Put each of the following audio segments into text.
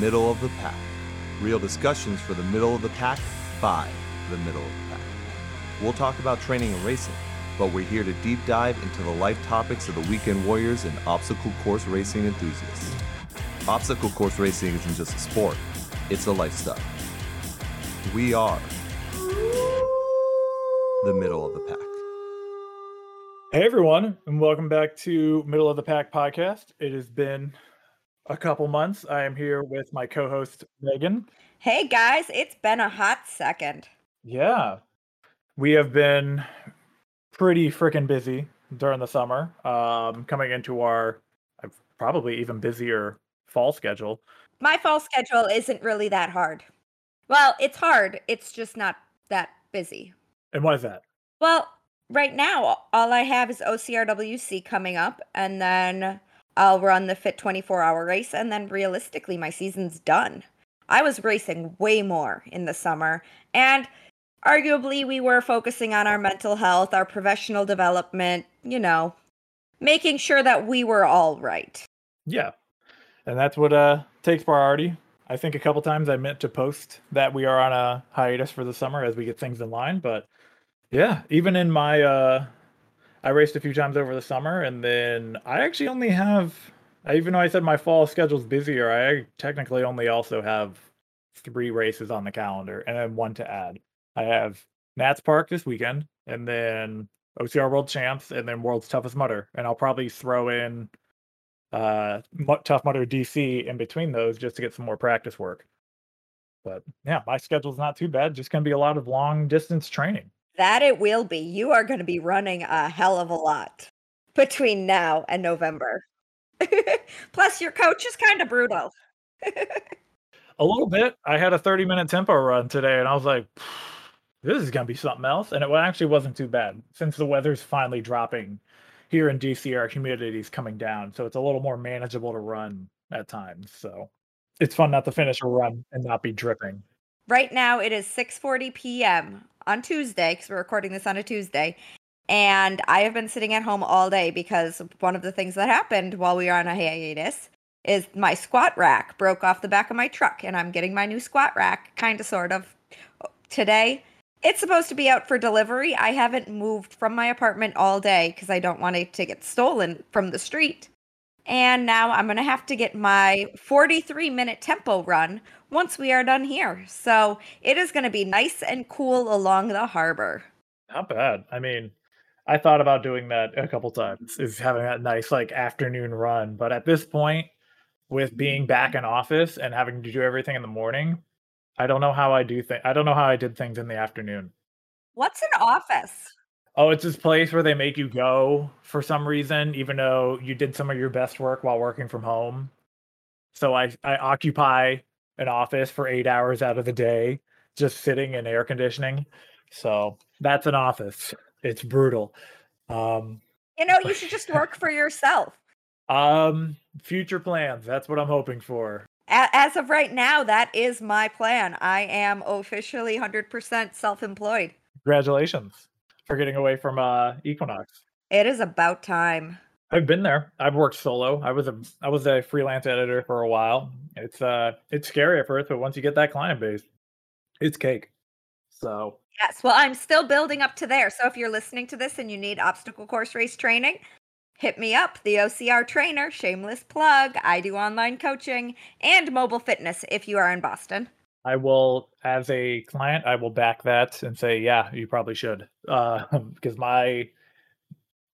Middle of the Pack. Real discussions for the middle of the pack by the middle of the pack. We'll talk about training and racing, but we're here to deep dive into the life topics of the weekend warriors and obstacle course racing enthusiasts. Obstacle course racing isn't just a sport, it's a lifestyle. We are the middle of the pack. Hey everyone, and welcome back to Middle of the Pack podcast. It has been a couple months. I am here with my co-host Megan. Hey guys, it's been a hot second. Yeah. We have been pretty freaking busy during the summer. Um coming into our uh, probably even busier fall schedule. My fall schedule isn't really that hard. Well, it's hard. It's just not that busy. And why is that? Well, right now all I have is OCRWC coming up and then I'll run the Fit 24 hour race and then realistically my season's done. I was racing way more in the summer and arguably we were focusing on our mental health, our professional development, you know, making sure that we were all right. Yeah. And that's what uh takes priority. I think a couple times I meant to post that we are on a hiatus for the summer as we get things in line, but yeah, even in my uh I raced a few times over the summer and then I actually only have even though I said my fall schedule's busier, I technically only also have three races on the calendar and then one to add. I have Nats Park this weekend and then OCR World Champs and then World's Toughest Mudder. And I'll probably throw in uh Tough Mudder DC in between those just to get some more practice work. But yeah, my schedule's not too bad. Just gonna be a lot of long distance training. That it will be. You are going to be running a hell of a lot between now and November. Plus, your coach is kind of brutal. a little bit. I had a 30 minute tempo run today, and I was like, this is going to be something else. And it actually wasn't too bad since the weather's finally dropping here in DC. Our humidity is coming down, so it's a little more manageable to run at times. So it's fun not to finish a run and not be dripping. Right now, it is 6:40 p.m on Tuesday because we're recording this on a Tuesday. And I have been sitting at home all day because one of the things that happened while we were on a hiatus is my squat rack broke off the back of my truck and I'm getting my new squat rack kind of sort of today. It's supposed to be out for delivery. I haven't moved from my apartment all day because I don't want it to get stolen from the street. And now I'm going to have to get my 43 minute tempo run once we are done here. So it is going to be nice and cool along the harbor. Not bad. I mean, I thought about doing that a couple times, is having that nice like afternoon run. But at this point, with mm-hmm. being back in office and having to do everything in the morning, I don't know how I do things. I don't know how I did things in the afternoon. What's an office? Oh, it's this place where they make you go for some reason, even though you did some of your best work while working from home. So I, I occupy an office for eight hours out of the day, just sitting in air conditioning. So that's an office. It's brutal. Um, you know, you should just work for yourself. Um, future plans. That's what I'm hoping for. As of right now, that is my plan. I am officially 100% self employed. Congratulations for getting away from uh Equinox. It is about time. I've been there. I've worked solo. I was a I was a freelance editor for a while. It's uh it's scary at first, but once you get that client base, it's cake. So Yes, well, I'm still building up to there. So if you're listening to this and you need obstacle course race training, hit me up, the OCR trainer, shameless plug. I do online coaching and mobile fitness if you are in Boston. I will, as a client, I will back that and say, yeah, you probably should, uh, because my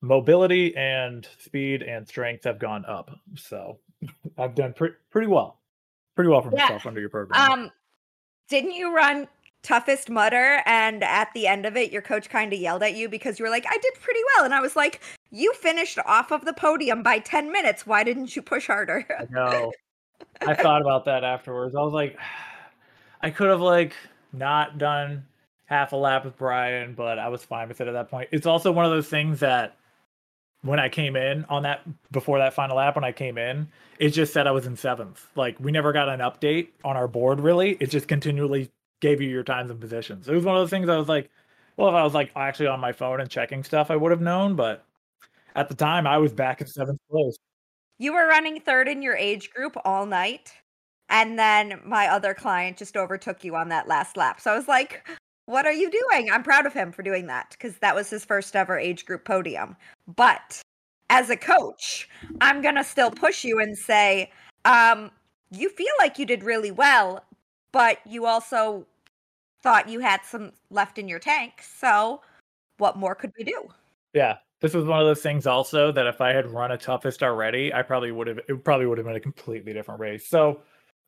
mobility and speed and strength have gone up. So I've done pre- pretty well, pretty well for yeah. myself under your program. Um, didn't you run toughest Mudder and at the end of it your coach kind of yelled at you because you were like i did pretty well and i was like you finished off of the podium by 10 minutes why didn't you push harder no i thought about that afterwards i was like I could have like not done half a lap with Brian, but I was fine with it at that point. It's also one of those things that when I came in on that before that final lap, when I came in, it just said I was in seventh. Like we never got an update on our board really. It just continually gave you your times and positions. It was one of those things I was like, well, if I was like actually on my phone and checking stuff, I would have known, but at the time I was back in seventh place. You were running third in your age group all night? And then my other client just overtook you on that last lap. So I was like, what are you doing? I'm proud of him for doing that because that was his first ever age group podium. But as a coach, I'm going to still push you and say, um, you feel like you did really well, but you also thought you had some left in your tank. So what more could we do? Yeah. This was one of those things also that if I had run a toughest already, I probably would have it probably would have been a completely different race. So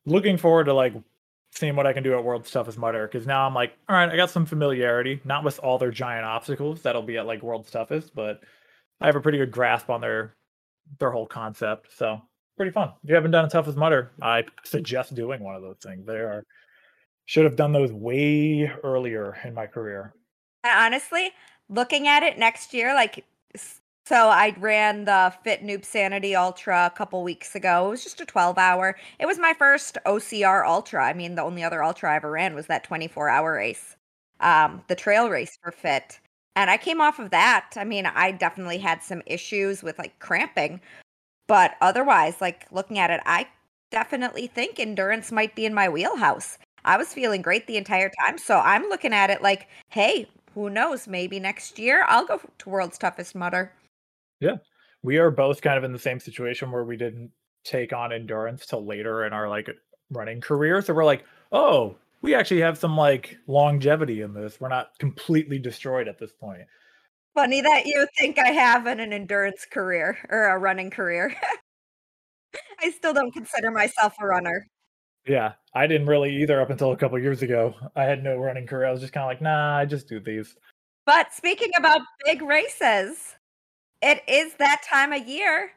looking forward to like seeing what I can do at World's Toughest Mudder because now I'm like, all right, I got some familiarity, not with all their giant obstacles that'll be at like World's Toughest, but I have a pretty good grasp on their their whole concept. So pretty fun. If you haven't done a Toughest Mudder, I suggest doing one of those things. They are should have done those way earlier in my career. honestly, looking at it next year, like so I ran the Fit Noob Sanity Ultra a couple weeks ago. It was just a 12 hour. It was my first OCR Ultra. I mean, the only other Ultra I ever ran was that 24 hour race, um, the trail race for Fit. And I came off of that. I mean, I definitely had some issues with like cramping, but otherwise, like looking at it, I definitely think endurance might be in my wheelhouse. I was feeling great the entire time. So I'm looking at it like, hey, who knows? Maybe next year I'll go to World's Toughest Mudder. Yeah. We are both kind of in the same situation where we didn't take on endurance till later in our like running career. So we're like, oh, we actually have some like longevity in this. We're not completely destroyed at this point. Funny that you think I have an, an endurance career or a running career. I still don't consider myself a runner. Yeah, I didn't really either up until a couple years ago. I had no running career. I was just kind of like, nah, I just do these. But speaking about big races, it is that time of year.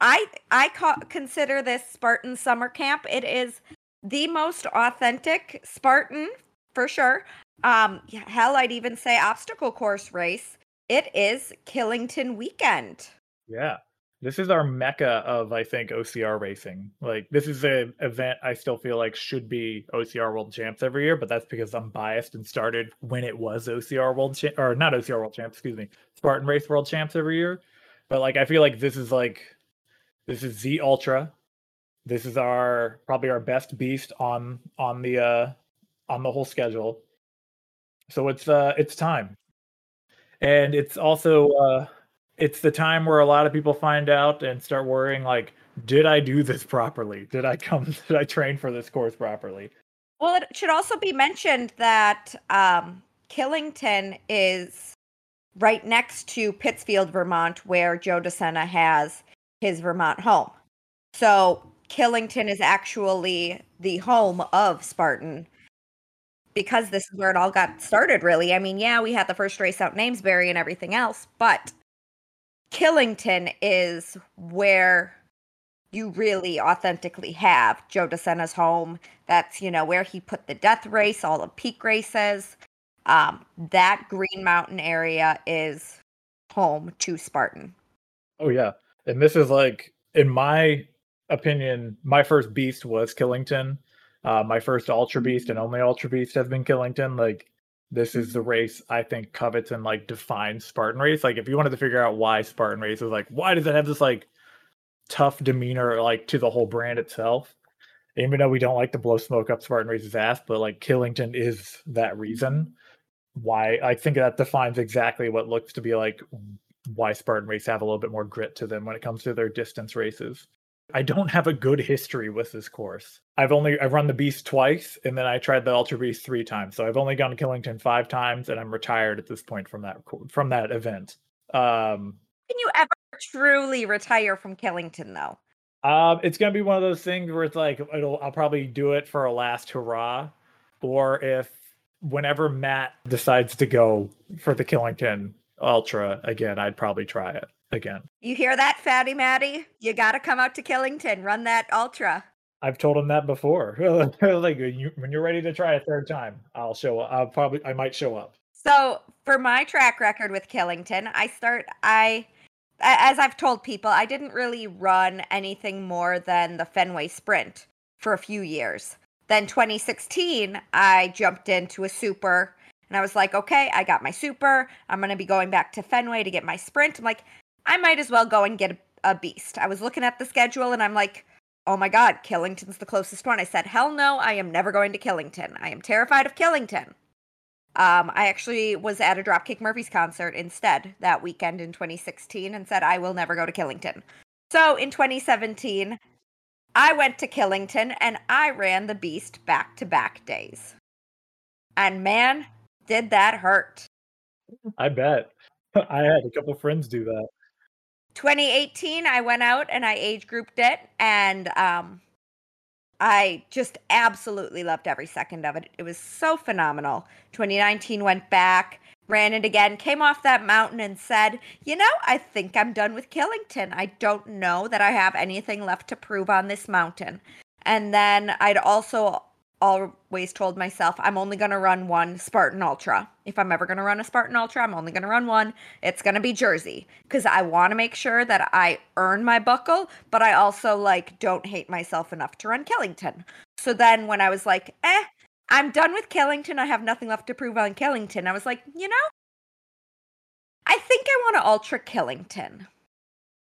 I I ca- consider this Spartan summer camp. It is the most authentic Spartan for sure. Um, hell, I'd even say obstacle course race. It is Killington weekend. Yeah, this is our mecca of I think OCR racing. Like this is an event I still feel like should be OCR World Champs every year, but that's because I'm biased and started when it was OCR World Champ or not OCR World Champs, excuse me, Spartan Race World Champs every year. But like I feel like this is like this is Z Ultra. This is our probably our best beast on on the uh on the whole schedule. So it's uh it's time. And it's also uh it's the time where a lot of people find out and start worrying like did i do this properly did i come did i train for this course properly well it should also be mentioned that um, killington is right next to pittsfield vermont where joe DeSena has his vermont home so killington is actually the home of spartan because this is where it all got started really i mean yeah we had the first race out in amesbury and everything else but Killington is where you really authentically have Joe DeSena's home. That's, you know, where he put the death race, all the peak races. Um, that Green Mountain area is home to Spartan. Oh, yeah. And this is like, in my opinion, my first beast was Killington. Uh, my first Ultra Beast and only Ultra Beast has been Killington. Like, this is the race I think covets and like defines Spartan race. Like if you wanted to figure out why Spartan race is like, why does it have this like tough demeanor like to the whole brand itself? Even though we don't like to blow smoke up Spartan race's ass, but like Killington is that reason why I think that defines exactly what looks to be like why Spartan race have a little bit more grit to them when it comes to their distance races. I don't have a good history with this course. I've only I've run the Beast twice, and then I tried the Ultra Beast three times. So I've only gone to Killington five times, and I'm retired at this point from that from that event. Um, Can you ever truly retire from Killington though? Um, it's gonna be one of those things where it's like it'll I'll probably do it for a last hurrah, or if whenever Matt decides to go for the Killington Ultra again, I'd probably try it again. You hear that, Fatty Matty? You got to come out to Killington, run that ultra. I've told him that before. like when you're ready to try a third time, I'll show up. I'll probably I might show up. So for my track record with Killington, I start I as I've told people, I didn't really run anything more than the Fenway Sprint for a few years. Then 2016, I jumped into a super and I was like, okay, I got my super. I'm going to be going back to Fenway to get my sprint. I'm like, I might as well go and get a, a beast. I was looking at the schedule and I'm like, oh my God, Killington's the closest one. I said, hell no, I am never going to Killington. I am terrified of Killington. Um, I actually was at a Dropkick Murphys concert instead that weekend in 2016 and said, I will never go to Killington. So in 2017, I went to Killington and I ran the beast back to back days. And man, did that hurt. I bet. I had a couple friends do that. 2018, I went out and I age grouped it, and um, I just absolutely loved every second of it. It was so phenomenal. 2019 went back, ran it again, came off that mountain and said, You know, I think I'm done with Killington. I don't know that I have anything left to prove on this mountain. And then I'd also always told myself I'm only going to run one Spartan Ultra. If I'm ever going to run a Spartan Ultra, I'm only going to run one. It's going to be Jersey because I want to make sure that I earn my buckle, but I also like don't hate myself enough to run Killington. So then when I was like, "Eh, I'm done with Killington. I have nothing left to prove on Killington." I was like, "You know, I think I want to Ultra Killington."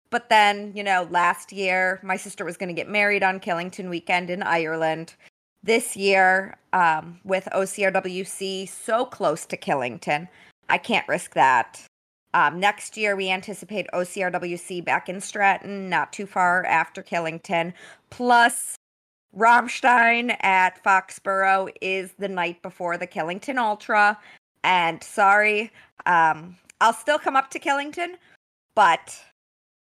But then, you know, last year my sister was going to get married on Killington weekend in Ireland this year um, with OCRWC so close to Killington. I can't risk that. Um, next year, we anticipate OCRWC back in Stratton, not too far after Killington. Plus, Rammstein at Foxborough is the night before the Killington Ultra. And sorry, um, I'll still come up to Killington, but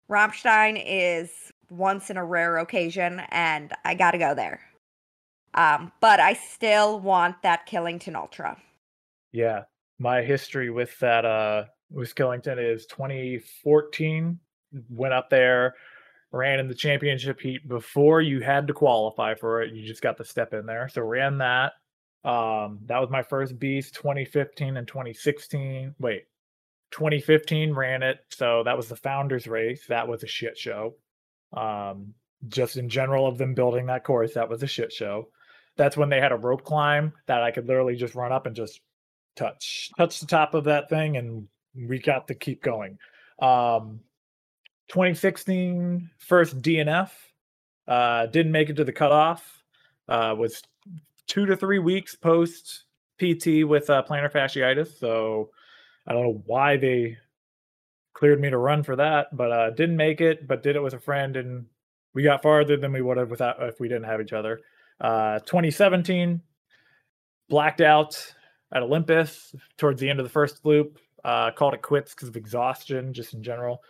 Rammstein is once in a rare occasion, and I gotta go there. Um, but I still want that Killington Ultra. Yeah, my history with that uh with Killington is 2014. Went up there, ran in the championship heat before you had to qualify for it. You just got to step in there. So ran that. Um, that was my first beast. 2015 and 2016. Wait, 2015 ran it. So that was the founders race. That was a shit show. Um, just in general of them building that course, that was a shit show that's when they had a rope climb that I could literally just run up and just touch touch the top of that thing and we got to keep going. Um 2016 first DNF uh didn't make it to the cutoff. Uh was 2 to 3 weeks post PT with uh, plantar fasciitis, so I don't know why they cleared me to run for that, but uh didn't make it, but did it with a friend and we got farther than we would have without if we didn't have each other. Uh, 2017, blacked out at Olympus towards the end of the first loop. Uh, called it quits because of exhaustion, just in general.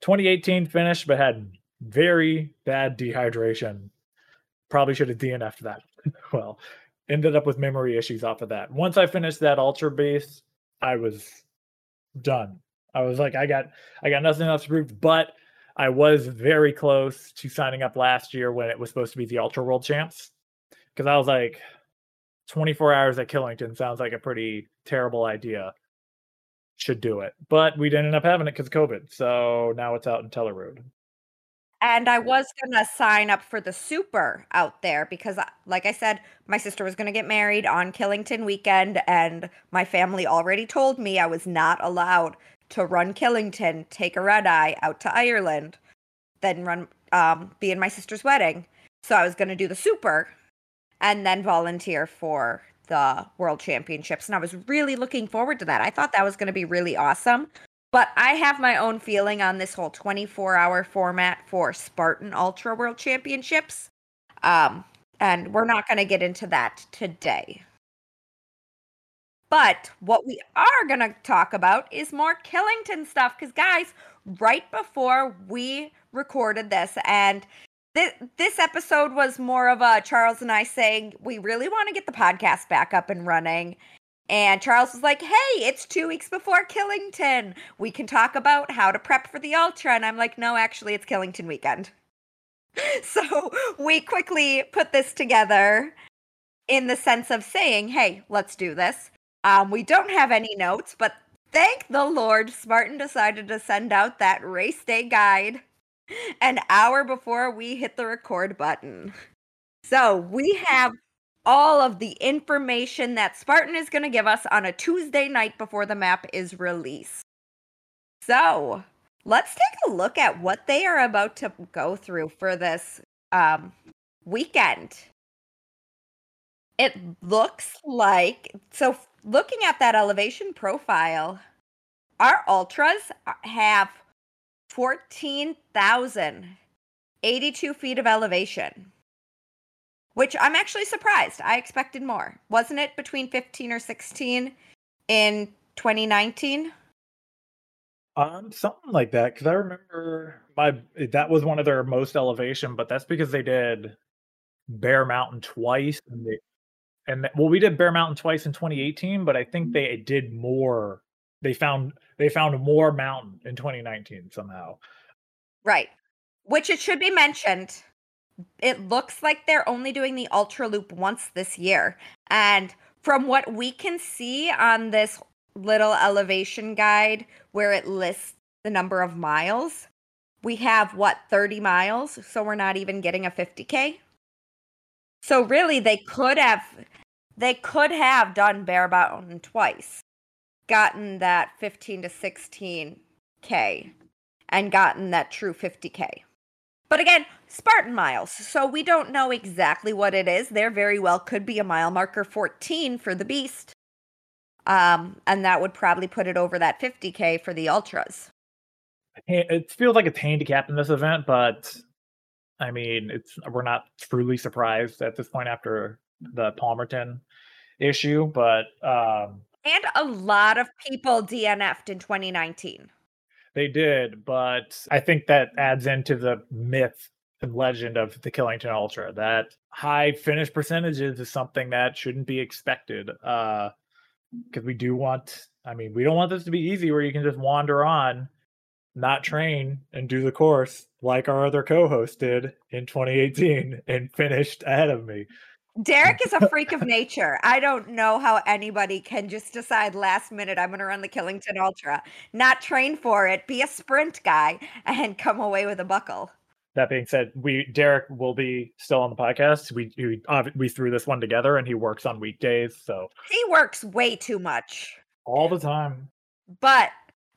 2018 finished, but had very bad dehydration. Probably should have DNF'd that. well, ended up with memory issues off of that. Once I finished that ultra beast, I was done. I was like, I got, I got nothing else to prove. But I was very close to signing up last year when it was supposed to be the Ultra World Champs because I was like, 24 hours at Killington sounds like a pretty terrible idea. Should do it. But we didn't end up having it because COVID. So now it's out in Teller Road. And I was going to sign up for the super out there because, uh, like I said, my sister was going to get married on Killington weekend. And my family already told me I was not allowed to run Killington, take a red eye out to Ireland, then run, um, be in my sister's wedding. So I was going to do the super and then volunteer for the World Championships. And I was really looking forward to that. I thought that was going to be really awesome. But I have my own feeling on this whole 24 hour format for Spartan Ultra World Championships. Um, and we're not going to get into that today. But what we are going to talk about is more Killington stuff. Because, guys, right before we recorded this, and this episode was more of a Charles and I saying we really want to get the podcast back up and running. And Charles was like, "Hey, it's 2 weeks before Killington. We can talk about how to prep for the ultra." And I'm like, "No, actually, it's Killington weekend." so, we quickly put this together in the sense of saying, "Hey, let's do this." Um, we don't have any notes, but thank the Lord, Spartan decided to send out that race day guide an hour before we hit the record button. So we have all of the information that Spartan is going to give us on a Tuesday night before the map is released. So let's take a look at what they are about to go through for this um, weekend, it looks like so looking at that elevation profile, our ultras have 14,082 feet of elevation, which I'm actually surprised. I expected more. Wasn't it between 15 or 16 in 2019? Um, something like that. Because I remember my that was one of their most elevation, but that's because they did Bear Mountain twice, and they and well, we did Bear Mountain twice in 2018, but I think they did more. They found they found more mountain in 2019 somehow. Right. Which it should be mentioned. It looks like they're only doing the Ultra Loop once this year. And from what we can see on this little elevation guide where it lists the number of miles, we have what 30 miles, so we're not even getting a 50k. So really they could have they could have done Bear Mountain twice, gotten that 15 to 16k and gotten that true 50k. But again, Spartan miles. So we don't know exactly what it is. There very well could be a mile marker 14 for the beast. Um, and that would probably put it over that 50k for the ultras. It feels like it's handicapped in this event, but I mean, it's we're not truly surprised at this point after the Palmerton issue, but um and a lot of people DNF'd in 2019. They did, but I think that adds into the myth and legend of the Killington Ultra. That high finish percentages is something that shouldn't be expected. Uh because we do want I mean, we don't want this to be easy where you can just wander on, not train and do the course like our other co-host did in 2018 and finished ahead of me. Derek is a freak of nature. I don't know how anybody can just decide last minute I'm going to run the Killington Ultra, not train for it, be a sprint guy, and come away with a buckle. That being said, we Derek will be still on the podcast. We we, uh, we threw this one together, and he works on weekdays, so he works way too much all the time. But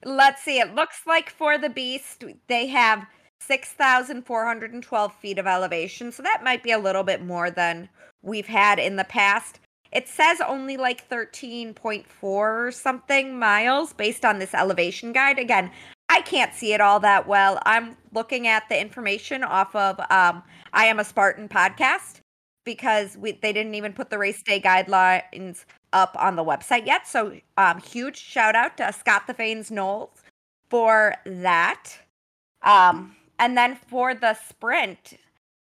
let's see. It looks like for the beast, they have 6,412 feet of elevation. So that might be a little bit more than we've had in the past. It says only like 13.4 or something miles based on this elevation guide. Again, I can't see it all that well. I'm looking at the information off of um, I Am a Spartan podcast because we, they didn't even put the race day guidelines up on the website yet. So, um, huge shout out to Scott the Fanes Knowles for that. Um, and then for the sprint,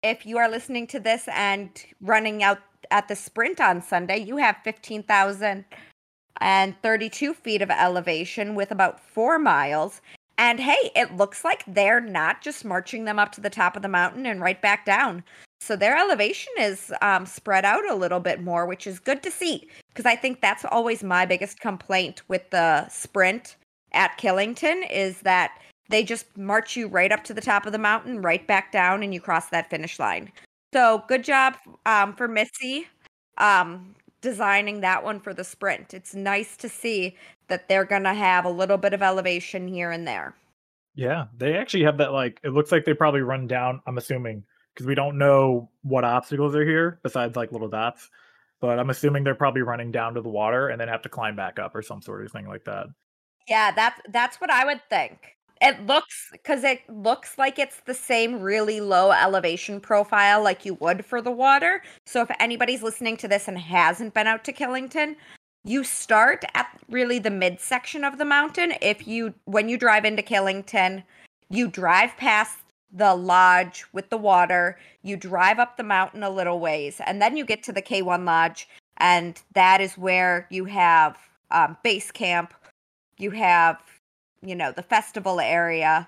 if you are listening to this and running out at the sprint on Sunday, you have 15,032 feet of elevation with about four miles. And hey, it looks like they're not just marching them up to the top of the mountain and right back down. So their elevation is um, spread out a little bit more, which is good to see because I think that's always my biggest complaint with the sprint at Killington is that they just march you right up to the top of the mountain, right back down, and you cross that finish line. So good job um, for Missy um, designing that one for the sprint. It's nice to see that they're going to have a little bit of elevation here and there. Yeah, they actually have that. Like, it looks like they probably run down. I'm assuming because we don't know what obstacles are here besides like little dots. But I'm assuming they're probably running down to the water and then have to climb back up or some sort of thing like that. Yeah, that's that's what I would think. It looks because it looks like it's the same really low elevation profile like you would for the water. So if anybody's listening to this and hasn't been out to Killington, you start at really the midsection of the mountain. If you when you drive into Killington, you drive past the lodge with the water, you drive up the mountain a little ways, and then you get to the K1 lodge, and that is where you have um, base camp. You have you know, the festival area,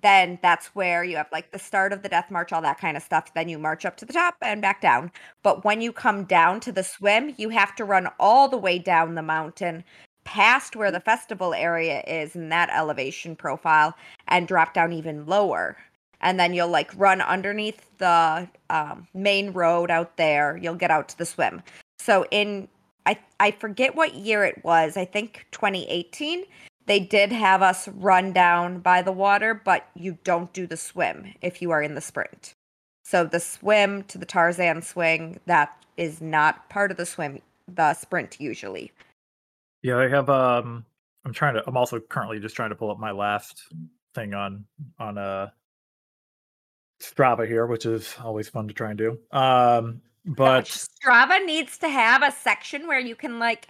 then that's where you have like the start of the death march, all that kind of stuff. Then you march up to the top and back down. But when you come down to the swim, you have to run all the way down the mountain past where the festival area is in that elevation profile and drop down even lower. And then you'll like run underneath the um, main road out there. You'll get out to the swim. So in I I forget what year it was. I think 2018 they did have us run down by the water, but you don't do the swim if you are in the sprint. So the swim to the Tarzan swing that is not part of the swim, the sprint usually. Yeah, I have. Um, I'm trying to. I'm also currently just trying to pull up my last thing on on uh Strava here, which is always fun to try and do. Um, but Strava needs to have a section where you can like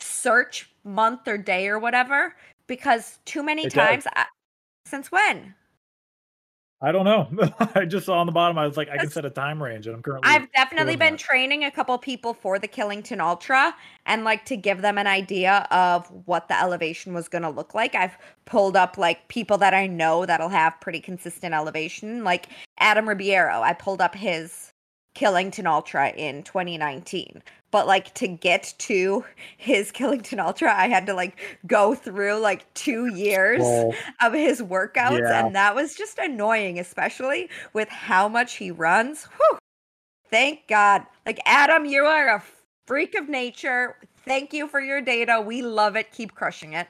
search month or day or whatever because too many It times I, since when I don't know. I just saw on the bottom. I was like, I can set a time range, and I'm currently. I've definitely been that. training a couple people for the Killington Ultra and like to give them an idea of what the elevation was going to look like. I've pulled up like people that I know that'll have pretty consistent elevation, like Adam Ribeiro. I pulled up his Killington Ultra in 2019. But like to get to his Killington Ultra, I had to like go through like 2 years Well, of his workouts Yeah. and that was just annoying especially with how much he runs Whew. thank god like adam you are a freak of nature thank you for your data we love it keep crushing it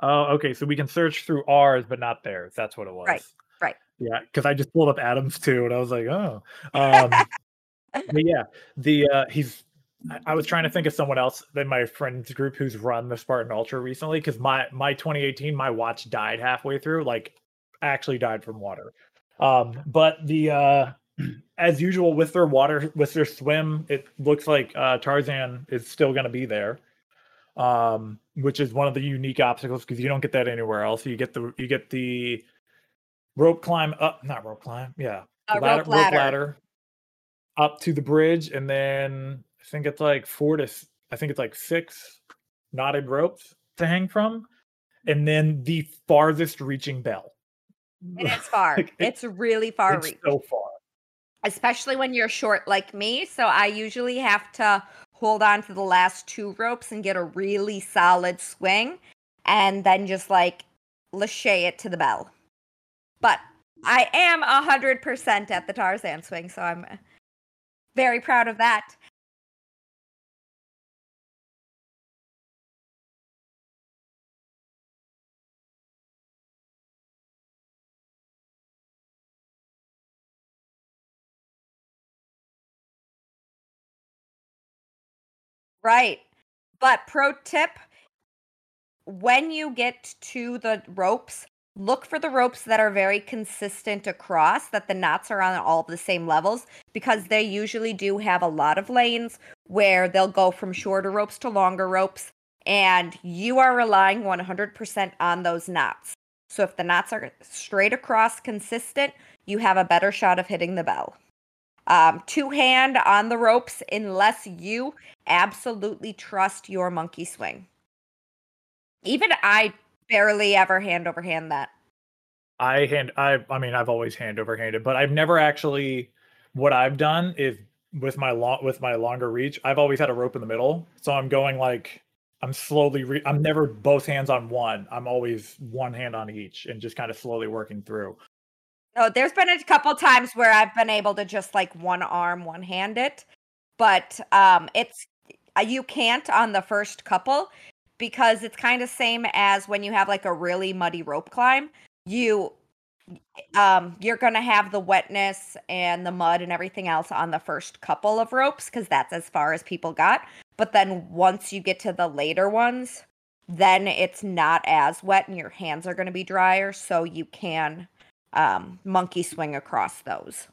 Oh, okay. So we can search through ours, but not theirs. That's what it was. right. Yeah, because I just pulled up Adams too, and I was like, oh. Um, but yeah, the uh, he's. I- was trying to think of someone else in my friends group who's run the Spartan Ultra recently because my my 2018 my watch died halfway through, like actually died from water. Um, but the uh, as usual with their water with their swim, it looks like uh, Tarzan is still going to be there um, which is one of the unique obstacles because you don't get that anywhere else. You get the you get the rope climb up, not rope climb, yeah, A rope ladder. up to the bridge, and then I think it's like four to I think it's like six knotted ropes to hang from, and then the farthest reaching bell. And it is far Like, it- it's really far it's reach so far. especially when you're short like me so i usually have to hold on to the last two ropes and get a really solid swing and then just like lachey it to the bell but i am 100% at the tarzan swing so i'm very proud of that Right. But pro tip when you get to the ropes, look for the ropes that are very consistent across, that the knots are on all the same levels, because they usually do have a lot of lanes where they'll go from shorter ropes to longer ropes, and you are relying 100% on those knots. So if the knots are straight across consistent, you have a better shot of hitting the bell. Um, two hand on the ropes unless you absolutely trust your monkey swing. Even I barely ever hand over hand that. I hand I I mean I've always hand over handed, but I've never actually what I've done is with my long with my longer reach, I've always had a rope in the middle. So I'm going like I'm slowly re- I'm never both hands on one. I'm always one hand on each and just kind of slowly working through. Oh, there's been a couple times where I've been able to just like one arm, one hand it, but um, it's uh, you can't on the first couple because it's kind of same as when you have like a really muddy rope climb. You um you're going to have the wetness and the mud and everything else on the first couple of ropes because that's as far as people got. But then once you get to the later ones, then it's not as wet and your hands are going to be drier, so you can um, monkey swing across those.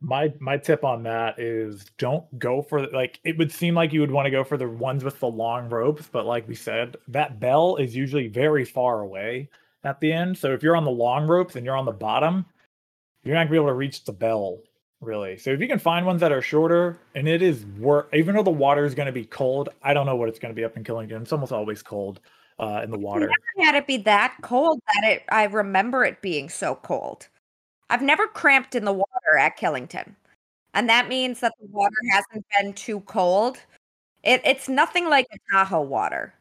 My my tip on that is don't go for like it would seem like you would want to go for the ones with the long ropes, but like we said, that bell is usually very far away at the end. So if you're on the long ropes and you're on the bottom, you're not gonna be able to reach the bell really. So if you can find ones that are shorter, and it is work, even though the water is going to be cold, I don't know what it's going to be up in Killington. It's almost always cold uh, in the water. Never had it be that cold that it. I remember it being so cold. I've never cramped in the water at Killington, and that means that the water hasn't been too cold. It, it's nothing like a Tahoe water.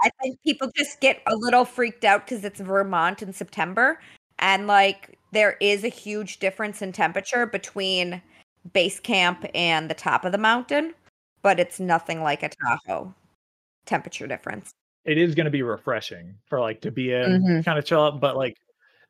I think people just get a little freaked out because it's Vermont in September, and like there is a huge difference in temperature between base camp and the top of the mountain, but it's nothing like a Tahoe temperature difference. it is going to be refreshing for like to be in Mhm. kind of chill out but like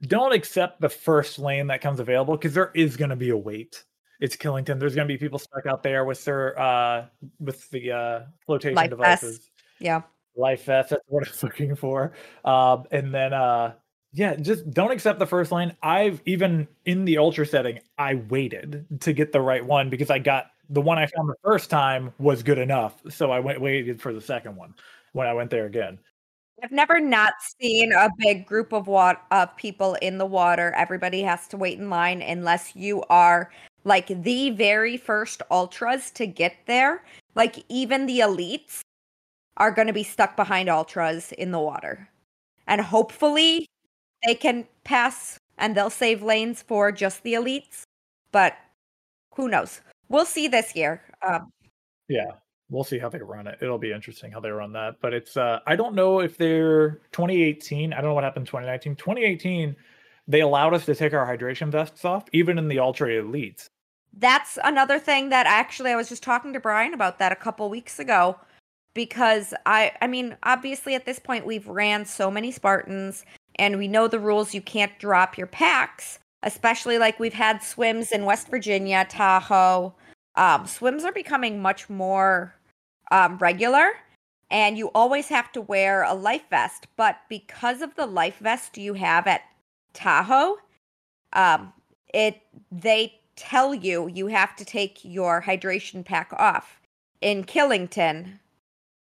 don't accept the first lane that comes available because there is going to be a wait. It's Killington. There's going to be people stuck out there with their uh with the uh flotation Life devices. Yeah. Life vest. That's what I'm looking for. Um, and then uh yeah, just don't accept the first lane. I've even in the ultra setting, I waited to get the right one because I got the one I found the first time was good enough. So I went waited for the second one when I went there again. I've never not seen a big group of wat- of people in the water. Everybody has to wait in line unless you are like the very first ultras to get there. Like even the elites are going to be stuck behind ultras in the water. And hopefully they can pass and they'll save lanes for just the elites, but who knows? We'll see this year. Um, Yeah, we'll see how they run it. It'll be interesting how they run that. But it's uh I don't know if they're 2018. I don't know what happened in 2019. 2018, they allowed us to take our hydration vests off, even in the ultra elites. That's another thing that actually I was just talking to Brian about that a couple weeks ago because I I mean obviously at this point we've ran so many Spartans and we know the rules you can't drop your packs especially like we've had swims in West Virginia, Tahoe. Um, swims are becoming much more um, regular and you always have to wear a life vest but because of the life vest you have at Tahoe um, it they tell you you have to take your hydration pack off. In Killington,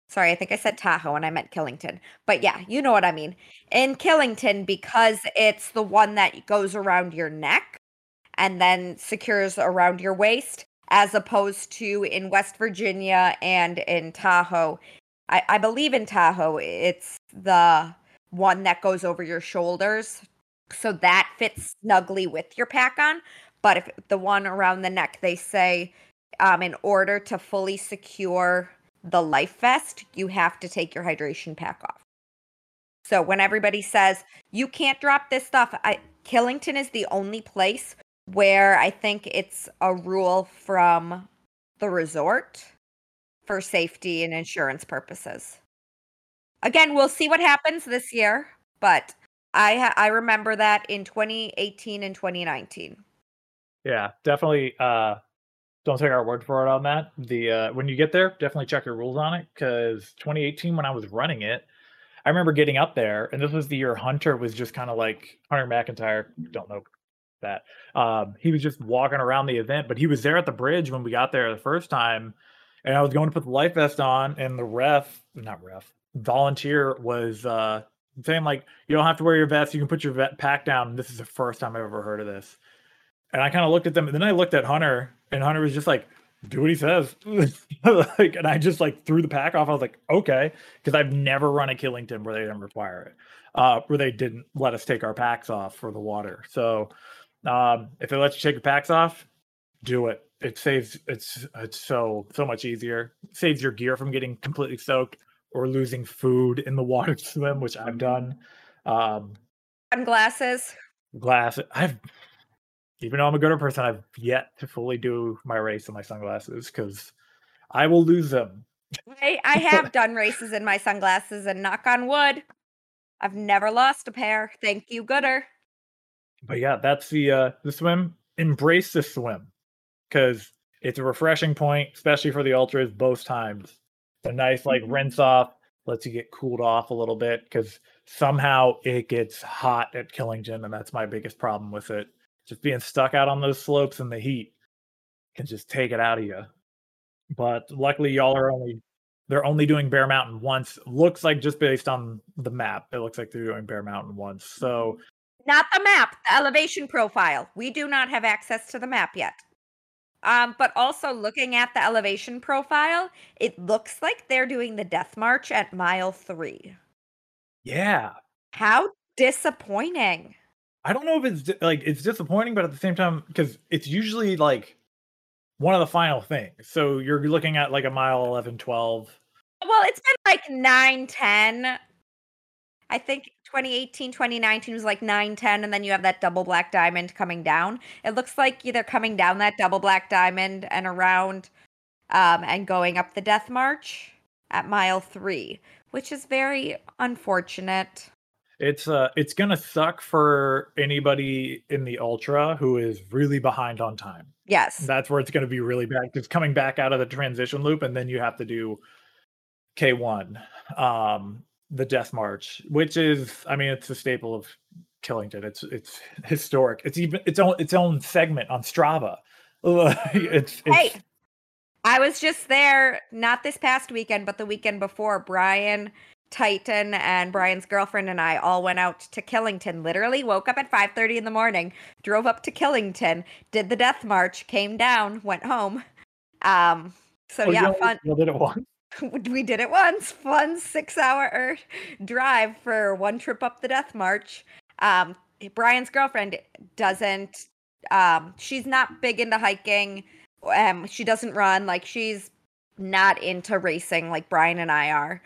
sorry, I think I said Tahoe and I meant Killington, but yeah, you know what I mean. In Killington, because it's the one that goes around your neck and then secures around your waist, as opposed to in West Virginia and in Tahoe. I, I believe in Tahoe, it's the one that goes over your shoulders. So that fits snugly with your pack on. But if the one around the neck, they say, um, in order to fully secure the life vest, you have to take your hydration pack off. So when everybody says you can't drop this stuff, I, Killington is the only place where I think it's a rule from the resort for safety and insurance purposes. Again, we'll see what happens this year, but I ha- I remember that in 2018 and 2019. Yeah, definitely. Uh, don't take our word for it on that. The uh, when you get there, definitely check your rules on it because 2018 when I was running it, I remember getting up there, and this was the year Hunter was just kind of like Hunter McIntyre. Don't know that. Um, he was just walking around the event, but he was there at the bridge when we got there the first time, and I was going to put the life vest on, and the ref, not ref, volunteer was uh, saying like, "You don't have to wear your vest. You can put your vet pack down." This is the first time I've ever heard of this. And I kind of looked at them, and then I looked at Hunter, and Hunter was just like, "Do what he says." like, and I just like threw the pack off. I was like, "Okay," because I've never run a Killington where they didn't require it, uh, where they didn't let us take our packs off for the water. So, um, if they let you take your packs off, do it. It saves. It's it's so so much easier. saves your gear from getting completely soaked or losing food in the water swim, which I've done. Um, Sunglasses. glass. I've even though I'm a Goodr person, I've yet to fully do my race in my sunglasses because I will lose them. I, I have done races in my sunglasses, and knock on wood, I've never lost a pair. Thank you, Goodr. But yeah, that's the uh the swim. Embrace the swim because it's a refreshing point, especially for the ultras. Both times, a nice like rinse off lets you get cooled off a little bit because somehow it gets hot at Killington, and that's my biggest problem with it. Just being stuck out on those slopes in the heat can just take it out of you. But luckily, y'all are only they're only doing Bear Mountain once. Looks like just based on the map, it looks like they're doing Bear Mountain once. So Not the map, the elevation profile. We do not have access to the map yet. Um, but also looking at the elevation profile, it looks like they're doing the death march at mile three. yeah, How disappointing. I don't know if it's di- like it's disappointing, but at the same time, because it's usually like one of the final things. So you're looking at like a mile 11, 12. Well, it's been like 9, 10. I think 2018, 2019 was like 9, 10, and then you have that double black diamond coming down. It looks like they're coming down that double black diamond and around um, and going up the death march at mile three, which is very unfortunate. It's uh it's gonna suck for anybody in the ultra who is really behind on time. Yes. That's where it's gonna be really bad because coming back out of the transition loop and then you have to do K1, um, the death march, which is I mean it's a staple of Killington. It's it's historic. It's even its own its own segment on Strava. it's, it's Hey, I was just there, not this past weekend, but the weekend before. Brian, Titan, and Brian's girlfriend and I all went out to Killington. Literally woke up at 5:30 in the morning, drove up to Killington, did the death march, came down, went home. Um, so oh, yeah, fun. You did it once. we did it once. Fun six-hour drive for one trip up the death march. Um, Brian's girlfriend doesn't. Um, she's not big into hiking um she doesn't run like she's not into racing like Brian and I are.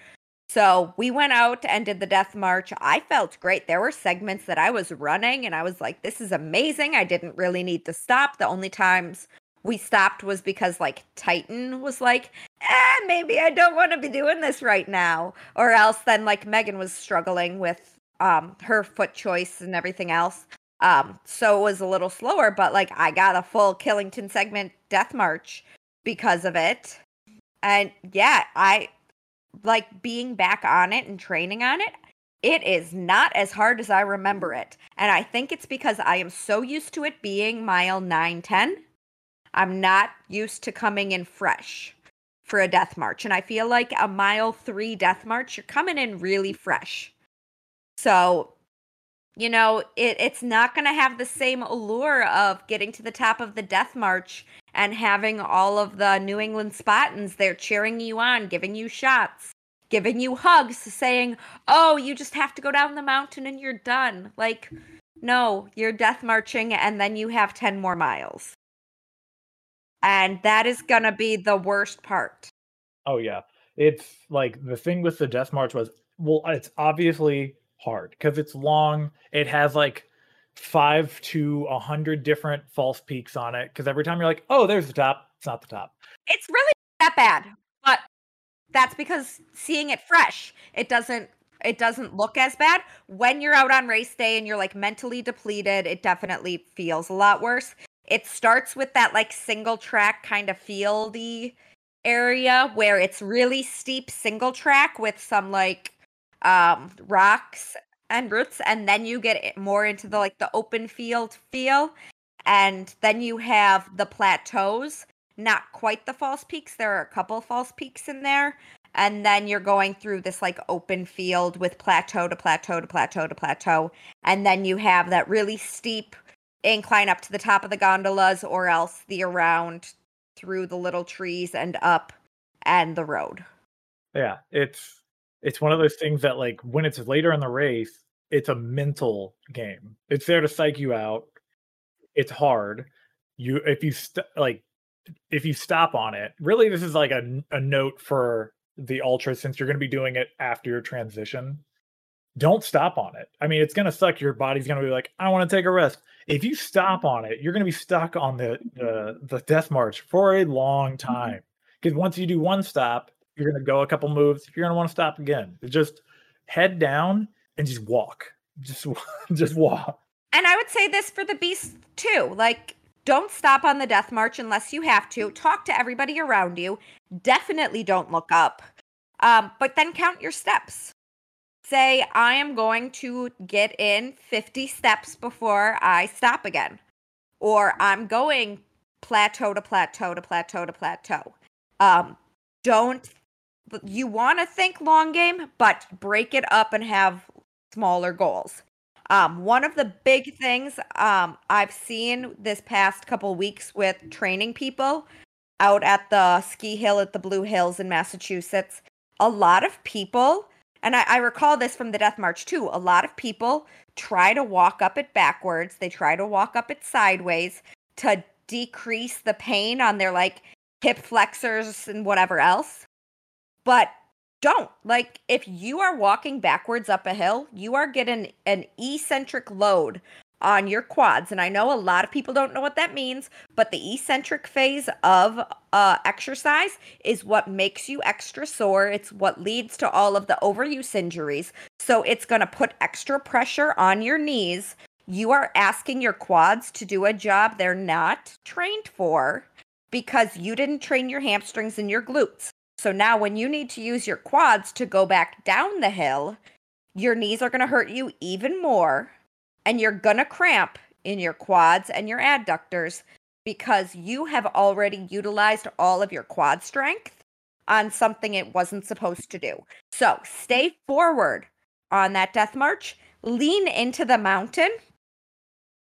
So we went out and did the death march. I felt great. There were segments that I was running and I was like, this is amazing. I didn't really need to stop. The only times we stopped was because like Titan was like, eh, maybe I don't want to be doing this right now. Or else then like Megan was struggling with um her foot choice and everything else. Um, so it was a little slower, but like I got a full Killington segment death march because of it. And yeah, I like being back on it and training on it. It is not as hard as I remember it. And I think it's because I am so used to it being mile 9 10. I'm not used to coming in fresh for a death march. And I feel like a mile three death march, you're coming in really fresh. So you know, it, it's not going to have the same allure of getting to the top of the death march and having all of the New England Spartans there cheering you on, giving you shots, giving you hugs, saying, oh, you just have to go down the mountain and you're done. Like, no, you're death marching and then you have 10 more miles. And that is going to be the worst part. Oh, yeah. It's like the thing with the death march was, well, it's obviously hard because it's long. It has like five to a hundred different false peaks on it. Because every time you're like, oh, there's the top, it's not the top. It's really that bad, but that's because seeing it fresh, it doesn't it doesn't look as bad. When you're out on race day and you're like mentally depleted, it definitely feels a lot worse. It starts with that like single track kind of fieldy area where it's really steep single track with some like um rocks and roots and then you get more into the like the open field feel and then you have the plateaus not quite the false peaks there are a couple false peaks in there and then you're going through this like open field with plateau to plateau to plateau to plateau and then you have that really steep incline up to the top of the gondolas or else the around through the little trees and up and the road yeah it's it's one of those things that like when it's later in the race, it's a mental game. It's there to psych you out. It's hard. You if you st- like if you stop on it, really this is like a, a note for the ultra since you're going to be doing it after your transition. Don't stop on it. I mean, it's going to suck. Your body's going to be like, I want to take a rest. If you stop on it, you're going to be stuck on the the, the death march for a long mm-hmm. time. Because once you do one stop, you're going to go a couple moves. You're going to want to stop again. Just head down and just walk. Just just walk. And I would say this for the beast too. Like don't stop on the death march unless you have to. Talk to everybody around you. Definitely don't look up. Um, but then count your steps. Say, I am going to get in 50 steps before I stop again. Or I'm going plateau to plateau to plateau to plateau. Um, don't you want to think long game, but break it up and have smaller goals. Um, one of the big things um, I've seen this past couple weeks with training people out at the ski hill at the Blue Hills in Massachusetts, a lot of people, and I, I recall this from the Death March too, a lot of people try to walk up it backwards. They try to walk up it sideways to decrease the pain on their like hip flexors and whatever else. But don't. Like, if you are walking backwards up a hill, you are getting an eccentric load on your quads. And I know a lot of people don't know what that means, but the eccentric phase of uh, exercise is what makes you extra sore. It's what leads to all of the overuse injuries. So it's going to put extra pressure on your knees. You are asking your quads to do a job they're not trained for because you didn't train your hamstrings and your glutes. So now when you need to use your quads to go back down the hill, your knees are going to hurt you even more and you're going to cramp in your quads and your adductors because you have already utilized all of your quad strength on something it wasn't supposed to do. So stay forward on that death march, lean into the mountain,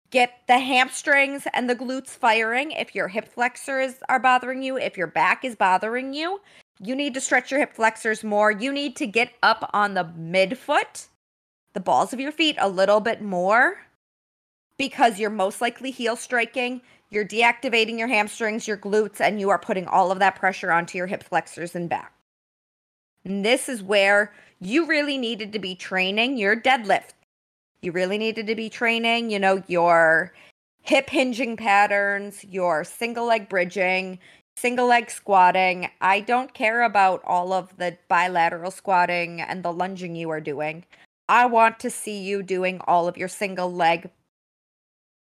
get the hamstrings and the glutes firing. If your hip flexors are bothering you, if your back is bothering you, you need to stretch your hip flexors more. You need to get up on the midfoot the balls of your feet a little bit more because you're most likely heel striking, you're deactivating your hamstrings, your glutes, and you are putting all of that pressure onto your hip flexors and back. And this is where you really needed to be training your deadlift. You really needed to be training, you know, your hip hinging patterns, your single leg bridging, single leg squatting. I don't care about all of the bilateral squatting and the lunging you are doing. I want to see you doing all of your single leg